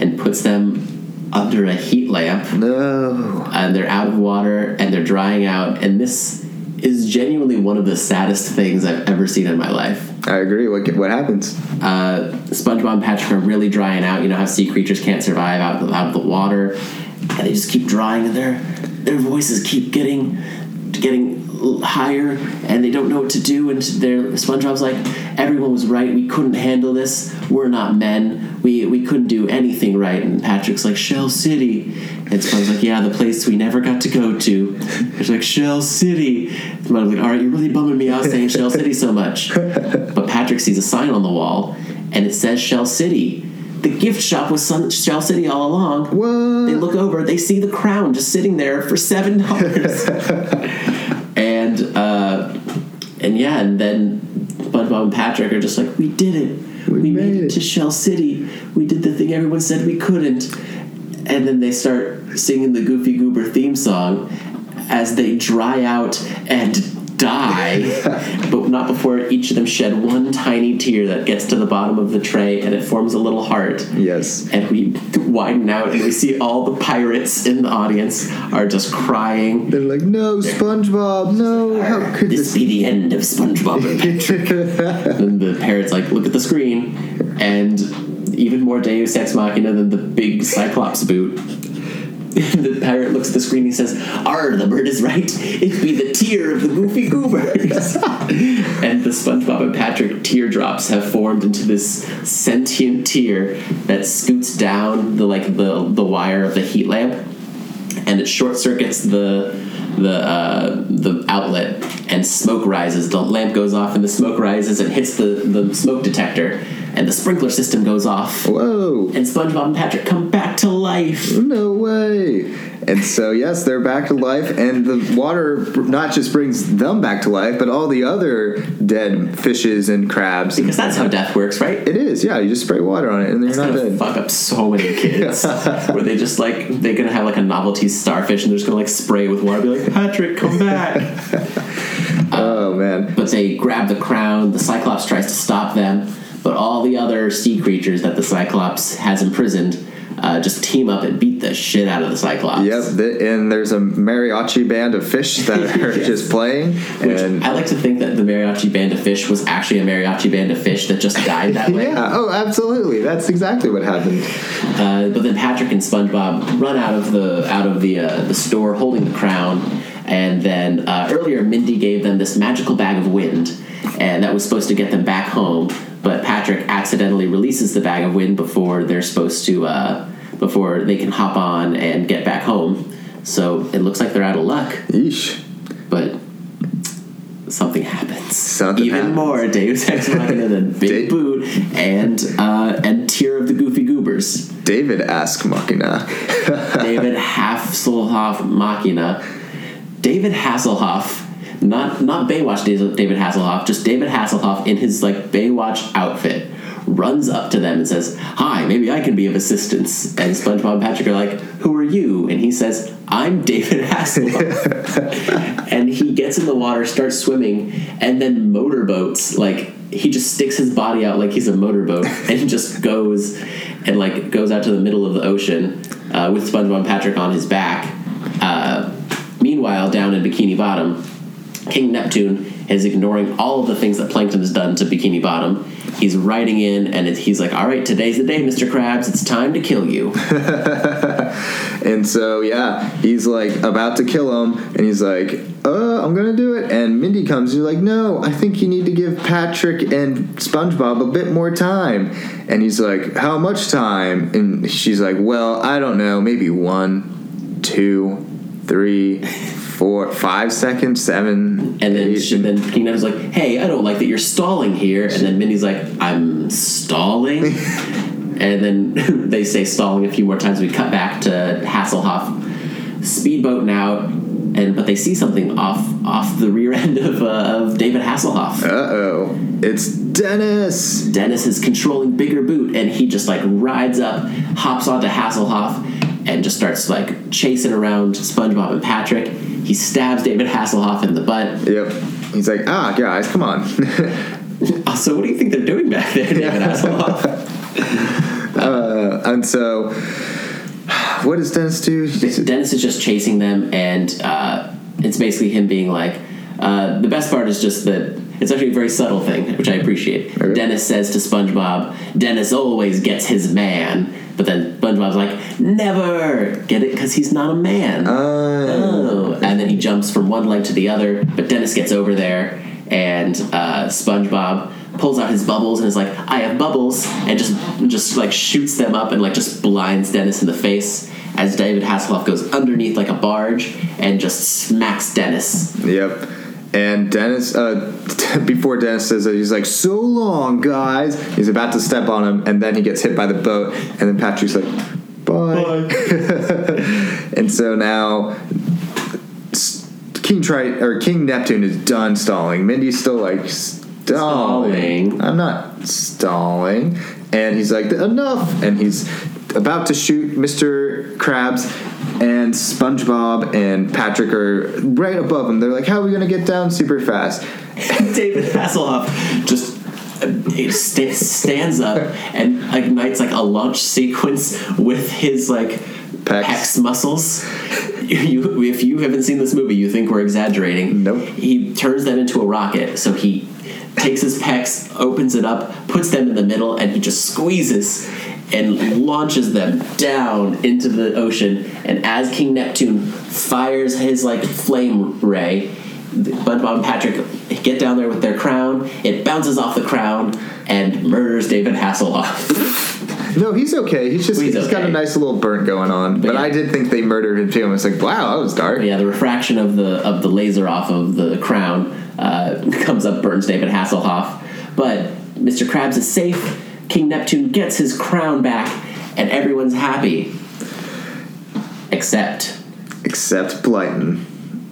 and puts them under a heat lamp, No. and they're out of water and they're drying out. And this is genuinely one of the saddest things I've ever seen in my life. I agree. What, what happens? uh, SpongeBob and Patrick are really drying out. You know how sea creatures can't survive out of, out of the water, and they just keep drying, and their their voices keep getting getting higher, and they don't know what to do. And their SpongeBob's like, "Everyone was right. We couldn't handle this. We're not men. We we couldn't do anything right." And Patrick's like, "Shell City," and SpongeBob's like, "Yeah, the place we never got to go to." It's like Shell City. SpongeBob's like, "All right, you're really bumming me out saying Shell City so much." But Patrick sees a sign on the wall, and it says Shell City. The gift shop was Sun- Shell City all along. What? They look over, they see the crown just sitting there for seven dollars. and uh, and yeah, and then SpongeBob and Patrick are just like, "We did it. We, made, made it it." to Shell City. We did the thing everyone said we couldn't." And then they start singing the Goofy Goober theme song as they dry out and die, but not before each of them shed one tiny tear that gets to the bottom of the tray and it forms a little heart Yes. and we widen out and we see all the pirates in the audience are just crying. They're like, no, SpongeBob, no. How could This this be the end of SpongeBob and Patrick. and the parrot's like, look at the screen, and even more Deus Ex Machina than the big Cyclops boot. the pirate looks at the screen and he says, "Ar, the bird is right. It be the tear of the Goofy Goobers." and the SpongeBob and Patrick teardrops have formed into this sentient tear that scoots down the like the the wire of the heat lamp, and and it short circuits the the uh, the outlet, and smoke rises. The lamp goes off, and the smoke rises and hits the the smoke detector, and the sprinkler system goes off. Whoa! And SpongeBob and Patrick come back to life. No way! And so, yes, they're back to life, and the water not just brings them back to life, but all the other dead fishes and crabs. Because that's how death works, right? It is, yeah. You just spray water on it, and they're It's not dead. fuck up so many kids. where they just like they're gonna have like a novelty starfish and they're just gonna like spray with water, be like, Patrick, come back. Oh man! but they grab the crown. The Cyclops tries to stop them, but all the other sea creatures that the Cyclops has imprisoned uh, just team up and beat the shit out of the Cyclops. Yep, the, and there's a mariachi band of fish that are Yes. just playing, Which and I like to think that the mariachi band of fish was actually a mariachi band of fish that just died that way. yeah, oh, absolutely, that's exactly what happened. Uh, but then Patrick and SpongeBob run out of the out of the uh, the store holding the crown, and then uh, earlier Mindy gave them this magical bag of wind, and that was supposed to get them back home. But Patrick accidentally releases the bag of wind before they're supposed to uh, before they can hop on and get back home. So it looks like they're out of luck, Yeesh. but something happens. Something Even happens. more Deus Ex Machina than Big Da- Boot and uh, and Tear of the Goofy Goobers. David ask Machina. David Hasselhoff Machina. David Hasselhoff, not not Baywatch David Hasselhoff, just David Hasselhoff in his like Baywatch outfit, runs up to them and says, "Hi, maybe I can be of assistance." And SpongeBob and Patrick are like, "Who are you?" And he says, "I'm David Hasselhoff." and he gets in the water, starts swimming, and then motorboats like. He just sticks his body out like he's a motorboat and just goes and like goes out to the middle of the ocean uh, with SpongeBob and Patrick on his back. Uh, meanwhile, down in Bikini Bottom, King Neptune is ignoring all of the things that Plankton has done to Bikini Bottom. He's riding in, and it, he's like, "All right, today's the day, Mr. Krabs. It's time to kill you." And so, yeah, he's like about to kill him, and he's like, uh, I'm gonna do it. And Mindy comes, and he's like, No, I think you need to give Patrick and SpongeBob a bit more time. And he's like, How much time? And she's like, Well, I don't know, maybe one, two, three, four, five seconds, seven, And then, she, then King like, "Hey, I don't like that you're stalling here." And then Mindy's like, "I'm stalling." and then they say stalling a few more times. We cut back to Hasselhoff speedboating out, and but they see something off off the rear end of, uh, of David Hasselhoff. Uh oh, it's Dennis. Dennis is controlling Bigger Boot, and he just like rides up, hops onto Hasselhoff, and just starts like chasing around SpongeBob and Patrick. He stabs David Hasselhoff in the butt. Yep. He's like, Ah, guys, come on. Uh, So, what do you think they're doing back there, David Hasselhoff? uh, and so, what does Dennis do? Dennis is just chasing them, and uh, it's basically him being like, uh, the best part is just that it's actually a very subtle thing, which I appreciate. Okay. Dennis says to SpongeBob, Dennis always gets his man. But then SpongeBob's like, never! Get it? Because he's not a man. Uh, Oh. And then he jumps from one leg to the other, but Dennis gets over there, and uh, SpongeBob pulls out his bubbles and is like, "I have bubbles," and just just like shoots them up and like just blinds Dennis in the face as David Hasselhoff goes underneath like a barge and just smacks Dennis. Yep. And Dennis, uh, before Dennis says that, he's like, "So long, guys." He's about to step on him, and then he gets hit by the boat, and then Patrick's like, "Bye." and so now, King Tri or King Neptune is done stalling. Mindy's still like stalling. Stalling. I'm not stalling, and he's like, "Enough!" And he's about to shoot Mr. Krabs, and SpongeBob and Patrick are right above them. They're like, "How are we gonna get down super fast?" David Hasselhoff just uh, sta- stands up and ignites like a launch sequence with his like Pecs. pecs muscles. You, if you haven't seen this movie, you think we're exaggerating. Nope. He turns them into a rocket. So he takes his pecs, opens it up, puts them in the middle, and he just squeezes and launches them down into the ocean. And as King Neptune fires his like flame ray, SpongeBob and Patrick get down there with their crown. It bounces off the crown and murders David Hasselhoff. No, he's okay. He's just He's he's got a nice little burn going on. But, yeah. I did think they murdered him too. I was like, wow, that was dark. But yeah, the refraction of the of the laser off of the crown uh, comes up, burns David Hasselhoff. But Mr. Krabs is safe. King Neptune gets his crown back, and everyone's happy. Except Except Blighton.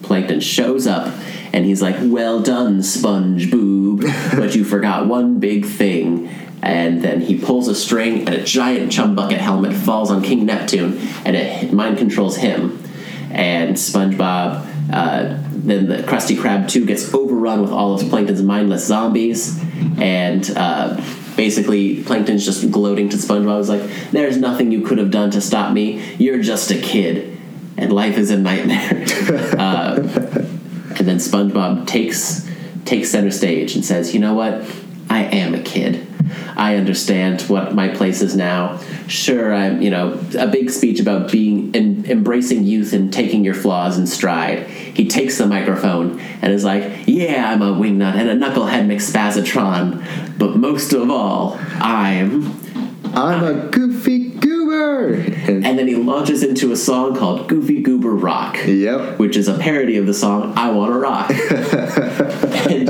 Plankton shows up, and he's like, "Well done, Sponge Boob, but you forgot one big thing." And then he pulls a string, and a giant chum bucket helmet falls on King Neptune, and it mind controls him. And SpongeBob, uh, then the Krusty Krab 2 gets overrun with all of Plankton's mindless zombies, and uh, basically Plankton's just gloating to SpongeBob. He's like, "There's nothing you could have done to stop me. You're just a kid, and life is a nightmare." uh, and then SpongeBob takes takes center stage and says, "You know what? I am a kid. I understand what my place is now. Sure, I'm, you know, a big speech about being em- embracing youth and taking your flaws in stride. He takes the microphone and is like, "Yeah, I'm a wingnut and a knucklehead McSpazatron, but most of all, I'm." I'm a goofy goober. And, And then he launches into a song called "Goofy Goober Rock." yep. which is a parody of the song "I Want to Rock." and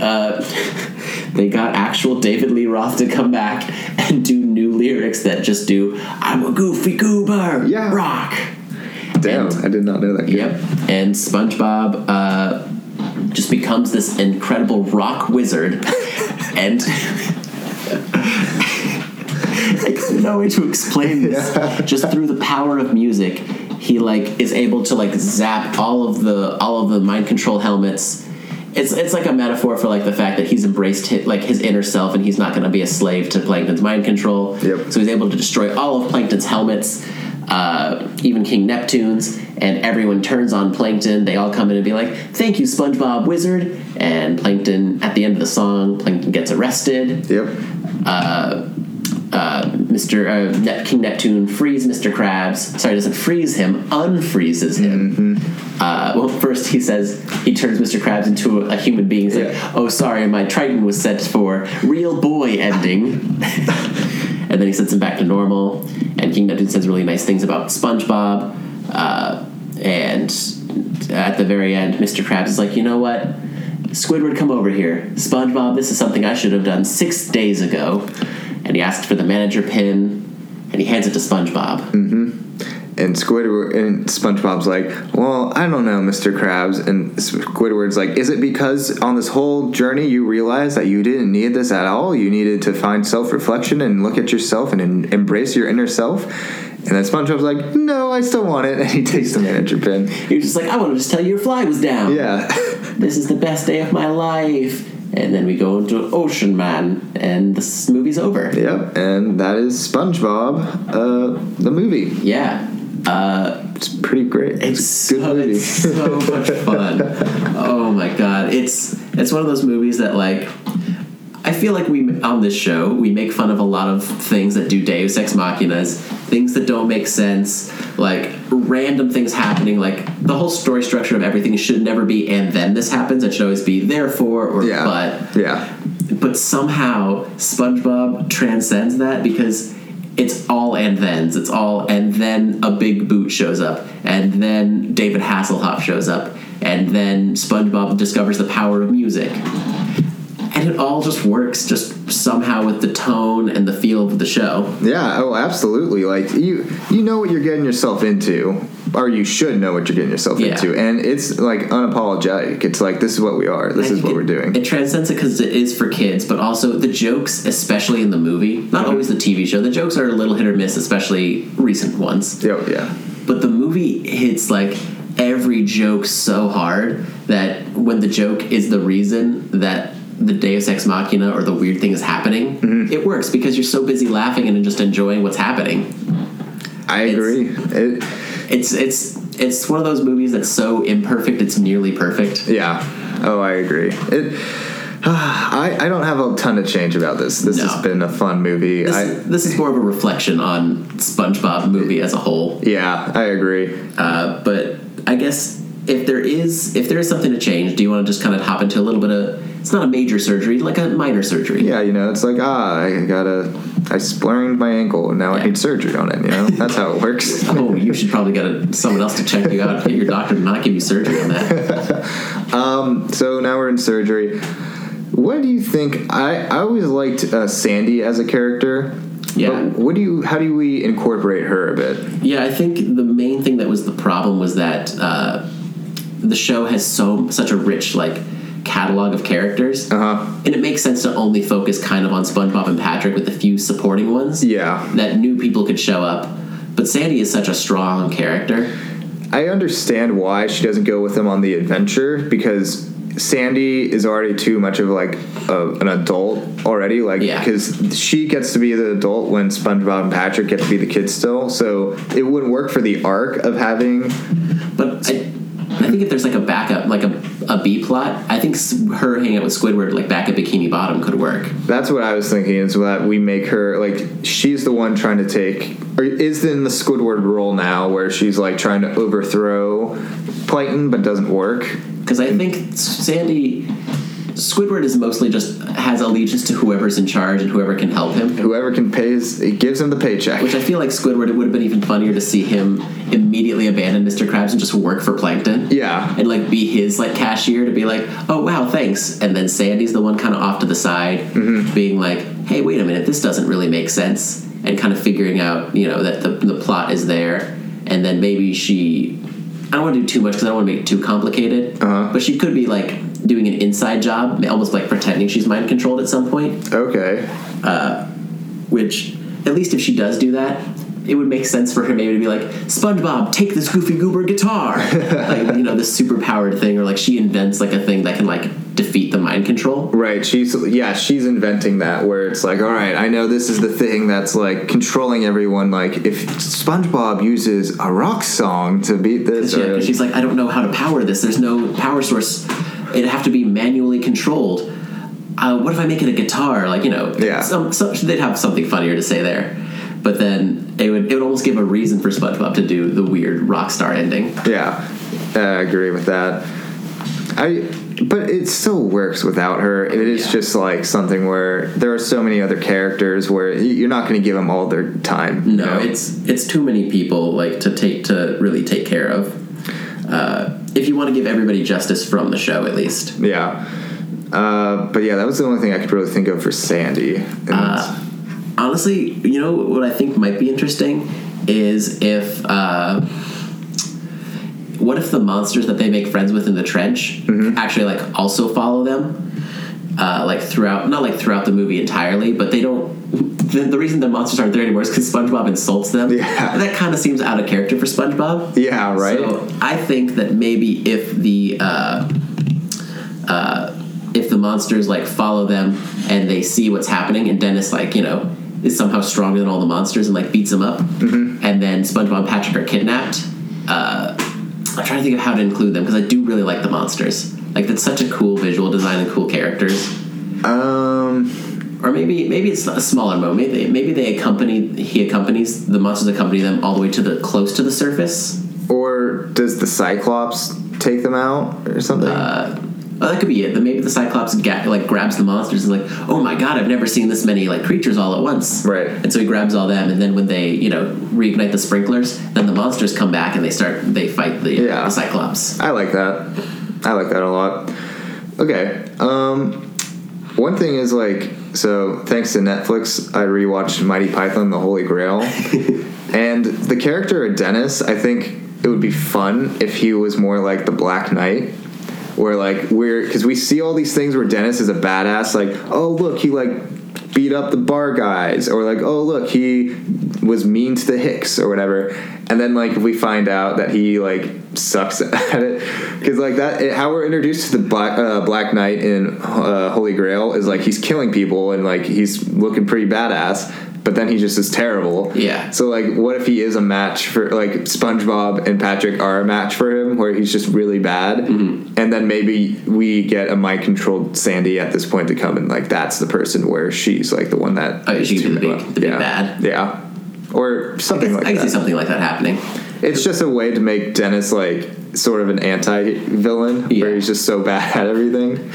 uh, they got actual David Lee Roth to come back and do new lyrics that just do "I'm a goofy goober, Yeah. rock." Damn, And- I did not know that. Yep, and SpongeBob uh, just becomes this incredible rock wizard, and. Like, no way to explain this. Just through the power of music, he like is able to like zap all of the all of the mind control helmets. It's it's like a metaphor for like the fact that he's embraced his, like his inner self and he's not going to be a slave to Plankton's mind control. Yep. So he's able to destroy all of Plankton's helmets, uh, even King Neptune's, and everyone turns on Plankton. They all come in and be like, "Thank you, SpongeBob Wizard." And Plankton, at the end of the song, Plankton gets arrested Yep. uh, Mr. Uh, King Neptune frees Mr. Krabs. Sorry, doesn't freeze him, unfreezes him. Uh, well, first he says he turns Mr. Krabs into a, a human being. He's like, "Oh, sorry, my Triton was set for real boy ending." and then he sets him back to normal. And King Neptune says really nice things about SpongeBob. Uh, and at the very end, Mr. Krabs is like, "You know what?" Squidward, come over here. SpongeBob, this is something I should have done six days ago. And he asks for the manager pin, and he hands it to SpongeBob. Mm-hmm. And Squidward and SpongeBob's like, "Well, I don't know, Mr. Krabs." And Squidward's like, "Is it because on this whole journey you realized that you didn't need this at all? You needed to find self-reflection and look at yourself and en- embrace your inner self?" And then SpongeBob's like, "No, I still want it." And he takes the manager pin. He was just like, I want to just tell you your fly was down. Yeah. This is the best day of my life. And then we go into Ocean Man, and this movie's over. yep. And that is SpongeBob, uh, the movie. Yeah. Uh, It's pretty great. It's It's good so, movie. it's so much fun. oh my god, it's it's one of those movies that like I feel like we on this show we make fun of a lot of things that do Deus Ex Machinas, things that don't make sense, like random things happening. Like the whole story structure of everything should never be and then this happens. It should always be therefore or yeah. but yeah. but somehow SpongeBob transcends that because it's all and thens. It's all and then a big boot shows up, and then David Hasselhoff shows up, and then SpongeBob discovers the power of music. And it all just works just somehow with the tone and the feel of the show. Yeah, oh, absolutely. Like you, you know what you're getting yourself into, or you should know what you're getting yourself Yeah. into, and it's like unapologetic. It's like this is what we are. This I is what it- we're doing. It transcends it because it is for kids, but also the jokes, especially in the movie, not Mm-hmm. always the TV show. The jokes are a little hit or miss, especially recent ones. Yo, yeah, But the movie hits like every joke so hard that when the joke is the reason that the Deus Ex Machina or the weird thing is happening, Mm-hmm. it works because you're so busy laughing and just enjoying what's happening. I It's- agree. It, It's it's it's one of those movies that's so imperfect it's nearly perfect. yeah. Oh, I agree. It. I, I don't have a ton to change about this. This No. has been a fun movie. This, I, this is more of a reflection on SpongeBob movie as a whole. yeah, I agree. Uh, but I guess if there is if there is something to change, do you want to just kind of hop into a little bit of it's not a major surgery, like a minor surgery. Yeah, you know, it's like ah, I got a, I sprained my ankle, and now I need surgery on it. You know, that's how it works. Oh, you should probably get a, someone else to check you out. Get your doctor to not give you surgery on that. So now we're in surgery. What do you think? I, I always liked uh, Sandy as a character. Yeah. But what do you? How do we incorporate her a bit? Yeah, I think the main thing that was the problem was that uh, the show has so such a rich like catalog of characters, Uh huh. and it makes sense to only focus kind of on SpongeBob and Patrick with a few supporting ones. Yeah. that new people could show up. But Sandy is such a strong character. I understand why she doesn't go with him on the adventure because Sandy is already too much of like a, an adult already. Like, Yeah. because she gets to be the adult when SpongeBob and Patrick get to be the kids still. So it wouldn't work for the arc of having. But I, I think if there's like a backup, like a, a B plot, I think her hanging out with Squidward like back at Bikini Bottom could work. That's what I was thinking is that we make her like she's the one trying to take or is in the Squidward role now where she's like trying to overthrow Plankton but doesn't work. Because I think Sandy, Squidward is mostly just has allegiance to whoever's in charge and whoever can help him. Whoever can pay his, it gives him the paycheck. Which I feel like Squidward, it would have been even funnier to see him immediately abandon Mr. Krabs and just work for Plankton. Yeah. And like be his like cashier to be like, oh wow, thanks. And then Sandy's the one kind of off to the side, Mm-hmm. being like, hey, wait a minute, this doesn't really make sense. And kind of figuring out, you know, that the, the plot is there. And then maybe she, I don't want to do too much because I don't want to make it too complicated. Uh-huh. But she could be like doing an inside job, almost like pretending she's mind controlled at some point Okay. Uh, which at least if she does do that it would make sense for her maybe to be like spongebob take this goofy goober guitar like you know this super powered thing or like she invents like a thing that can like defeat the mind control Right. She's yeah, she's inventing that where it's like, all right, I know this is the thing that's like controlling everyone. Like if SpongeBob uses a rock song to beat this, or, she's like i don't know how to power this there's no power source it'd have to be manually controlled uh, what if i make it a guitar like you know Yeah. some, some, they'd have something funnier to say there but then it would it would almost give a reason for spongebob to do the weird rock star ending yeah, I agree with that. I but it still works without her. It is Yeah. just like something where there are so many other characters where you're not going to give them all their time. you No, know? it's it's too many people like to take to really take care of. Uh, if you want to give everybody justice from the show, at least. yeah. Uh, but yeah, that was the only thing I could really think of for Sandy. And Uh, honestly, you know what I think might be interesting is if uh, what if the monsters that they make friends with in the trench actually like also follow them, uh, like throughout not like throughout the movie entirely, but they don't. The, the reason the monsters aren't there anymore is because SpongeBob insults them. Yeah. that kind of seems out of character for SpongeBob. yeah, right. So I think that maybe if the uh, uh, if the monsters like follow them and they see what's happening, and Dennis like you know is somehow stronger than all the monsters and like beats them up, Mm-hmm. and then SpongeBob and Patrick are kidnapped. Uh, I'm trying to think of how to include them because I do really like the monsters. Like that's such a cool visual design and cool characters. um. Or maybe maybe it's a smaller moment. Maybe they, maybe they accompany he accompanies the monsters accompany them all the way to the close to the surface. Or does the Cyclops take them out or something? Uh, well, that could be it. Then maybe the Cyclops ga- like grabs the monsters and like, oh my god, I've never seen this many like creatures all at once. Right. And so he grabs all them, and then when they you know reignite the sprinklers, then the monsters come back and they start they fight the, Yeah. the Cyclops. I like that. I like that a lot. Okay. Um, one thing is like, so thanks to Netflix, I rewatched Monty Python: The Holy Grail, and the character of Dennis. I think it would be fun if he was more like the Black Knight. Where like we're because we see all these things where Dennis is a badass, like oh look he like beat up the bar guys, or like oh look he was mean to the Hicks or whatever, and then like we find out that he like sucks at it because like that it, how we're introduced to the Black uh, Black Knight in uh, Holy Grail is like he's killing people and like he's looking pretty badass. But then he just is terrible. Yeah. So like, what if he is a match for like SpongeBob and Patrick are a match for him, where he's just really bad, Mm-hmm. and then maybe we get a mind controlled Sandy at this point to come and like that's the person where she's like the one that Oh, she is could be the big- the big yeah. bad. yeah, or something I like that. see something like that happening. It's just a way to make Dennis like sort of an anti-villain, Yeah. where he's just so bad at everything.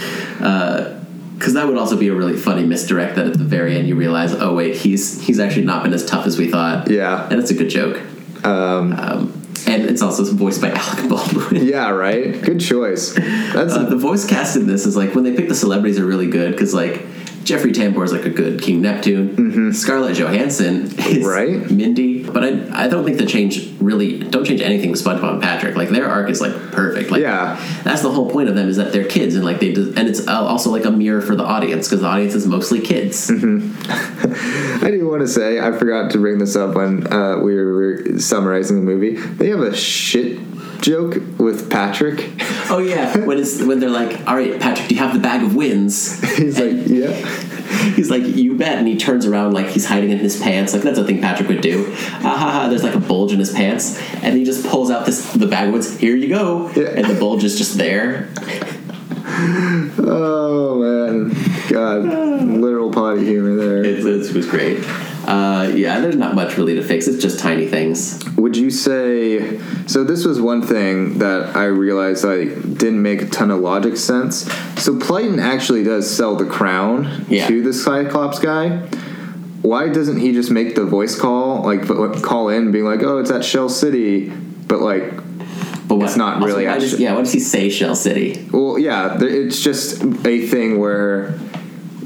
because that would also be a really funny misdirect that at the very end you realize, oh wait, he's he's actually not been as tough as we thought. Yeah. and it's a good joke. Um, Um, and it's also voiced by Alec Baldwin. yeah, right. Good choice. That's Uh, the voice cast in this is like when they pick the celebrities are really good because like Jeffrey Tambor is like a good King Neptune. Scarlett Johansson is Mm-hmm. Right. Mindy, but I I don't think the change really don't change anything with SpongeBob and Patrick. Like their arc is like perfect. Like Yeah. that's the whole point of them is that they're kids and like they do, and it's also like a mirror for the audience because the audience is mostly kids. I do want to say I forgot to bring this up when uh, we were summarizing the movie. They have a shit joke with Patrick. oh yeah, when it's when they're like, all right, Patrick, do you have the bag of wins? He's like, yeah. He's like, you bet, and he turns around like he's hiding in his pants. Like that's a thing Patrick would do. Ah, ha, ha, there's like a bulge in his pants, and he just pulls out this the bag of wins. Here you go, Yeah. and the bulge is just there. Oh man, God, literal potty humor there. It, it was great. Uh, yeah, there's not much really to fix. It's just tiny things. Would you say so? This was one thing that I realized like didn't make a ton of logic sense. So Plankton actually does sell the crown Yeah. to the Cyclops guy. Why doesn't he just make the voice call, like call in, being like, "Oh, it's at Shell City," but like But what, It's not also, really does- actually- yeah, what does he say Shell City? Well, yeah, it's just a thing where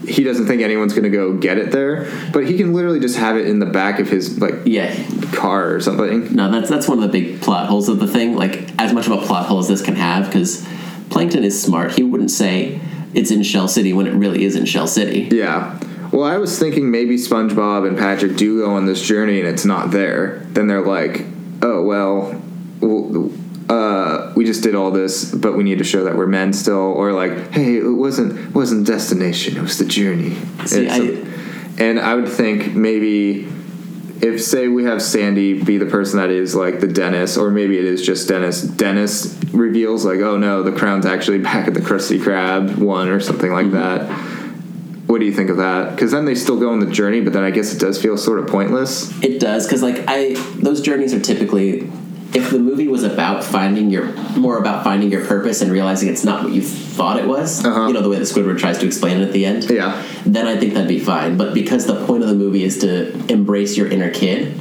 he doesn't think anyone's going to go get it there, but he can literally just have it in the back of his like Yeah, car or something. no, that's that's one of the big plot holes of the thing. Like as much of a plot hole as this can have, because Plankton is smart. He wouldn't say it's in Shell City when it really is in Shell City. Yeah. Well, I was thinking maybe SpongeBob and Patrick do go on this journey and it's not there. Then they're like, "Oh well, well uh, we just did all this, but we need to show that we're men still." Or like, "Hey, it wasn't wasn't destination; it was the journey." See, and, so- and I would think maybe if say we have Sandy be the person that is like the Dennis, or maybe it is just Dennis. Dennis reveals like, "Oh no, the crown's actually back at the Krusty Krab one," or something like that. What do you think of that? Because then they still go on the journey, but then I guess it does feel sort of pointless. It does because like I those journeys are typically if the movie was about finding your more about finding your purpose and realizing it's not what you thought it was, Uh-huh. you know the way that Squidward tries to explain it at the end. Yeah. Then I think that'd be fine. But because the point of the movie is to embrace your inner kid,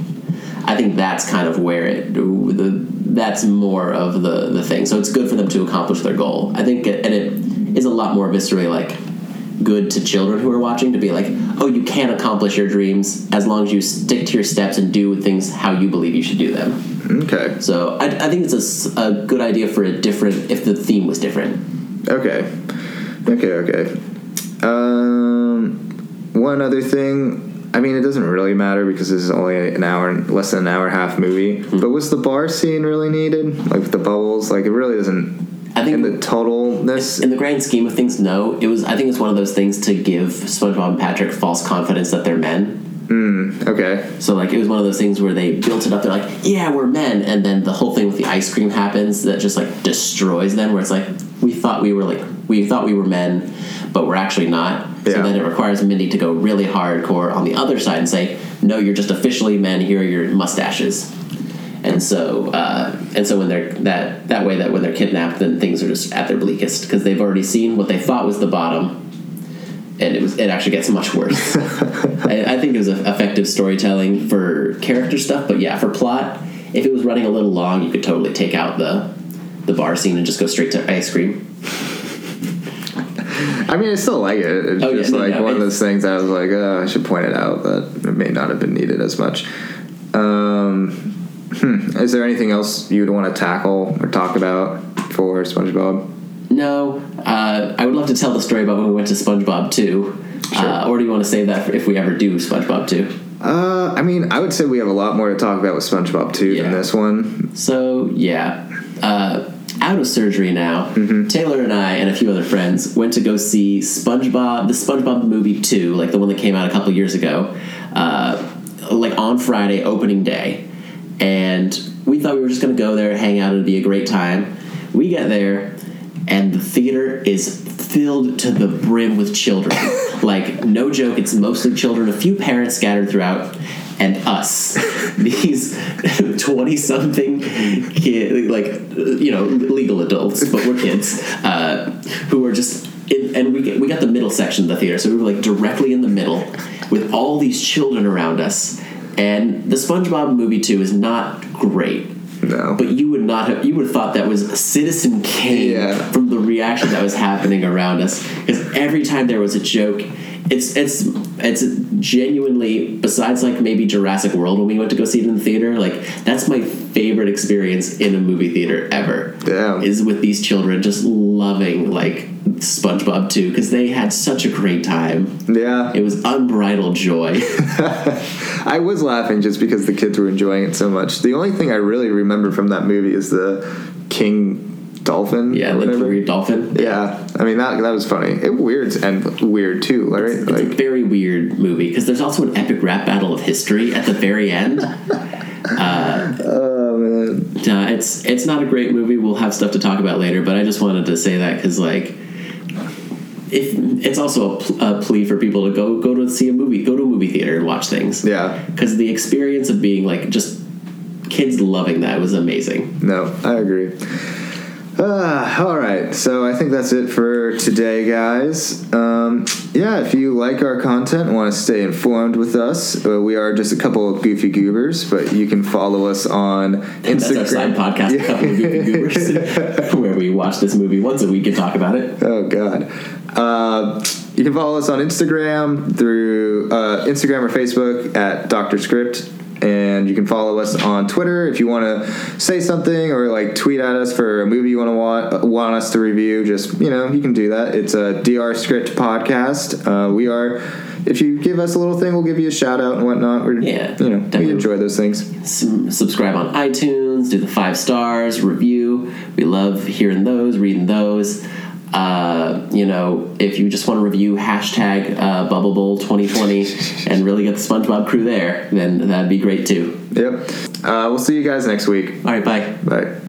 I think that's kind of where it the that's more of the the thing. So it's good for them to accomplish their goal. I think it, and it is a lot more viscerally like good to children who are watching to be like, oh, you can accomplish your dreams as long as you stick to your steps and do things how you believe you should do them. Okay. So I, I think it's a, a good idea for a different if the theme was different. Okay. Okay. Okay. Um, one other thing. I mean, it doesn't really matter because this is only an hour, less than an hour and a half movie. But was the bar scene really needed? Like the bubbles? Like it really doesn't. I think in the totalness. in the grand scheme of things, no. It was. I think it's one of those things to give SpongeBob and Patrick false confidence that they're men. Hmm, okay. So like it was one of those things where they built it up. They're like, yeah, we're men, and then the whole thing with the ice cream happens that just like destroys them. Where it's like we thought we were like we thought we were men, but we're actually not. Yeah. So then it requires Mindy to go really hardcore on the other side and say, no, you're just officially men. Here are your mustaches. And so, uh, and so when they're that that way, that when they're kidnapped, then things are just at their bleakest because they've already seen what they thought was the bottom, and it was it actually gets much worse. I, I think it was a, effective storytelling for character stuff, but yeah, for plot, if it was running a little long, you could totally take out the the bar scene and just go straight to ice cream. I mean, I still like it. It's Oh, yeah, just no, like no, one of those things I was like, oh, I should point it out that it may not have been needed as much. Um, hmm, is there anything else you'd want to tackle or talk about for SpongeBob? No, uh, I would love to tell the story about when we went to SpongeBob 2. Uh, or do you want to save that for if we ever do SpongeBob 2? Uh, I mean, I would say we have a lot more to talk about with SpongeBob 2 Yeah. than this one. So, yeah. Uh, out of surgery now, Taylor and I and a few other friends went to go see SpongeBob, the SpongeBob movie 2, like the one that came out a couple years ago, uh, like on Friday, opening day. And we thought we were just going to go there, hang out, it'd be a great time. We get there, and the theater is filled to the brim with children. like, no joke, it's mostly children, a few parents scattered throughout. and us. These 20 something kid, like, you know, legal adults, but we're kids, uh, who are just. In, and we, get, we got the middle section of the theater, so we were like directly in the middle with all these children around us. And the SpongeBob movie, too, is not great. No. But you would not have, you would have thought that was Citizen Kane Yeah. from the reaction that was happening around us. Because every time there was a joke, it's it's it's genuinely besides like maybe Jurassic World when we went to go see it in the theater. Like that's my favorite experience in a movie theater ever. Yeah. is with these children just loving like SpongeBob too because they had such a great time. yeah. It was unbridled joy. I was laughing just because the kids were enjoying it so much. The only thing I really remember from that movie is the King Dolphin. yeah, like the weird dolphin. Yeah, I mean that that was funny. It weird and weird too, right? It's a Like very weird movie because there's also an epic rap battle of history at the very end. oh man, Uh, it's it's not a great movie. We'll have stuff to talk about later, but I just wanted to say that because like, if it's also a, pl- a plea for people to go go to see a movie, go to a movie theater and watch things. yeah. because the experience of being like just kids loving that was amazing. No, I agree. Uh, all right, so I think that's it for today, guys. Um, yeah, if you like our content and want to stay informed with us, uh, we are just a couple of goofy goobers, but you can follow us on That's our side Instagram. podcast, a couple of goofy goobers, where we watch this movie once a week and talk about it. Oh God. Uh, you can follow us on Instagram through uh, Instagram or Facebook at Doctor Script, and you can follow us on Twitter if you want to say something or like tweet at us for a movie you want to want want us to review. Just you know, you can do that. It's a DR Script podcast. Uh, we are. If you give us a little thing, we'll give you a shout out and whatnot. We're, Yeah, you know, we enjoy those things. S- subscribe on iTunes, do the five stars, review. We love hearing those, reading those. Uh, you know, if you just want to review hashtag uh, Bubble Bowl 2020 and really get the SpongeBob crew there, then that'd be great too. Yep. Uh, we'll see you guys next week. All right, bye. Bye.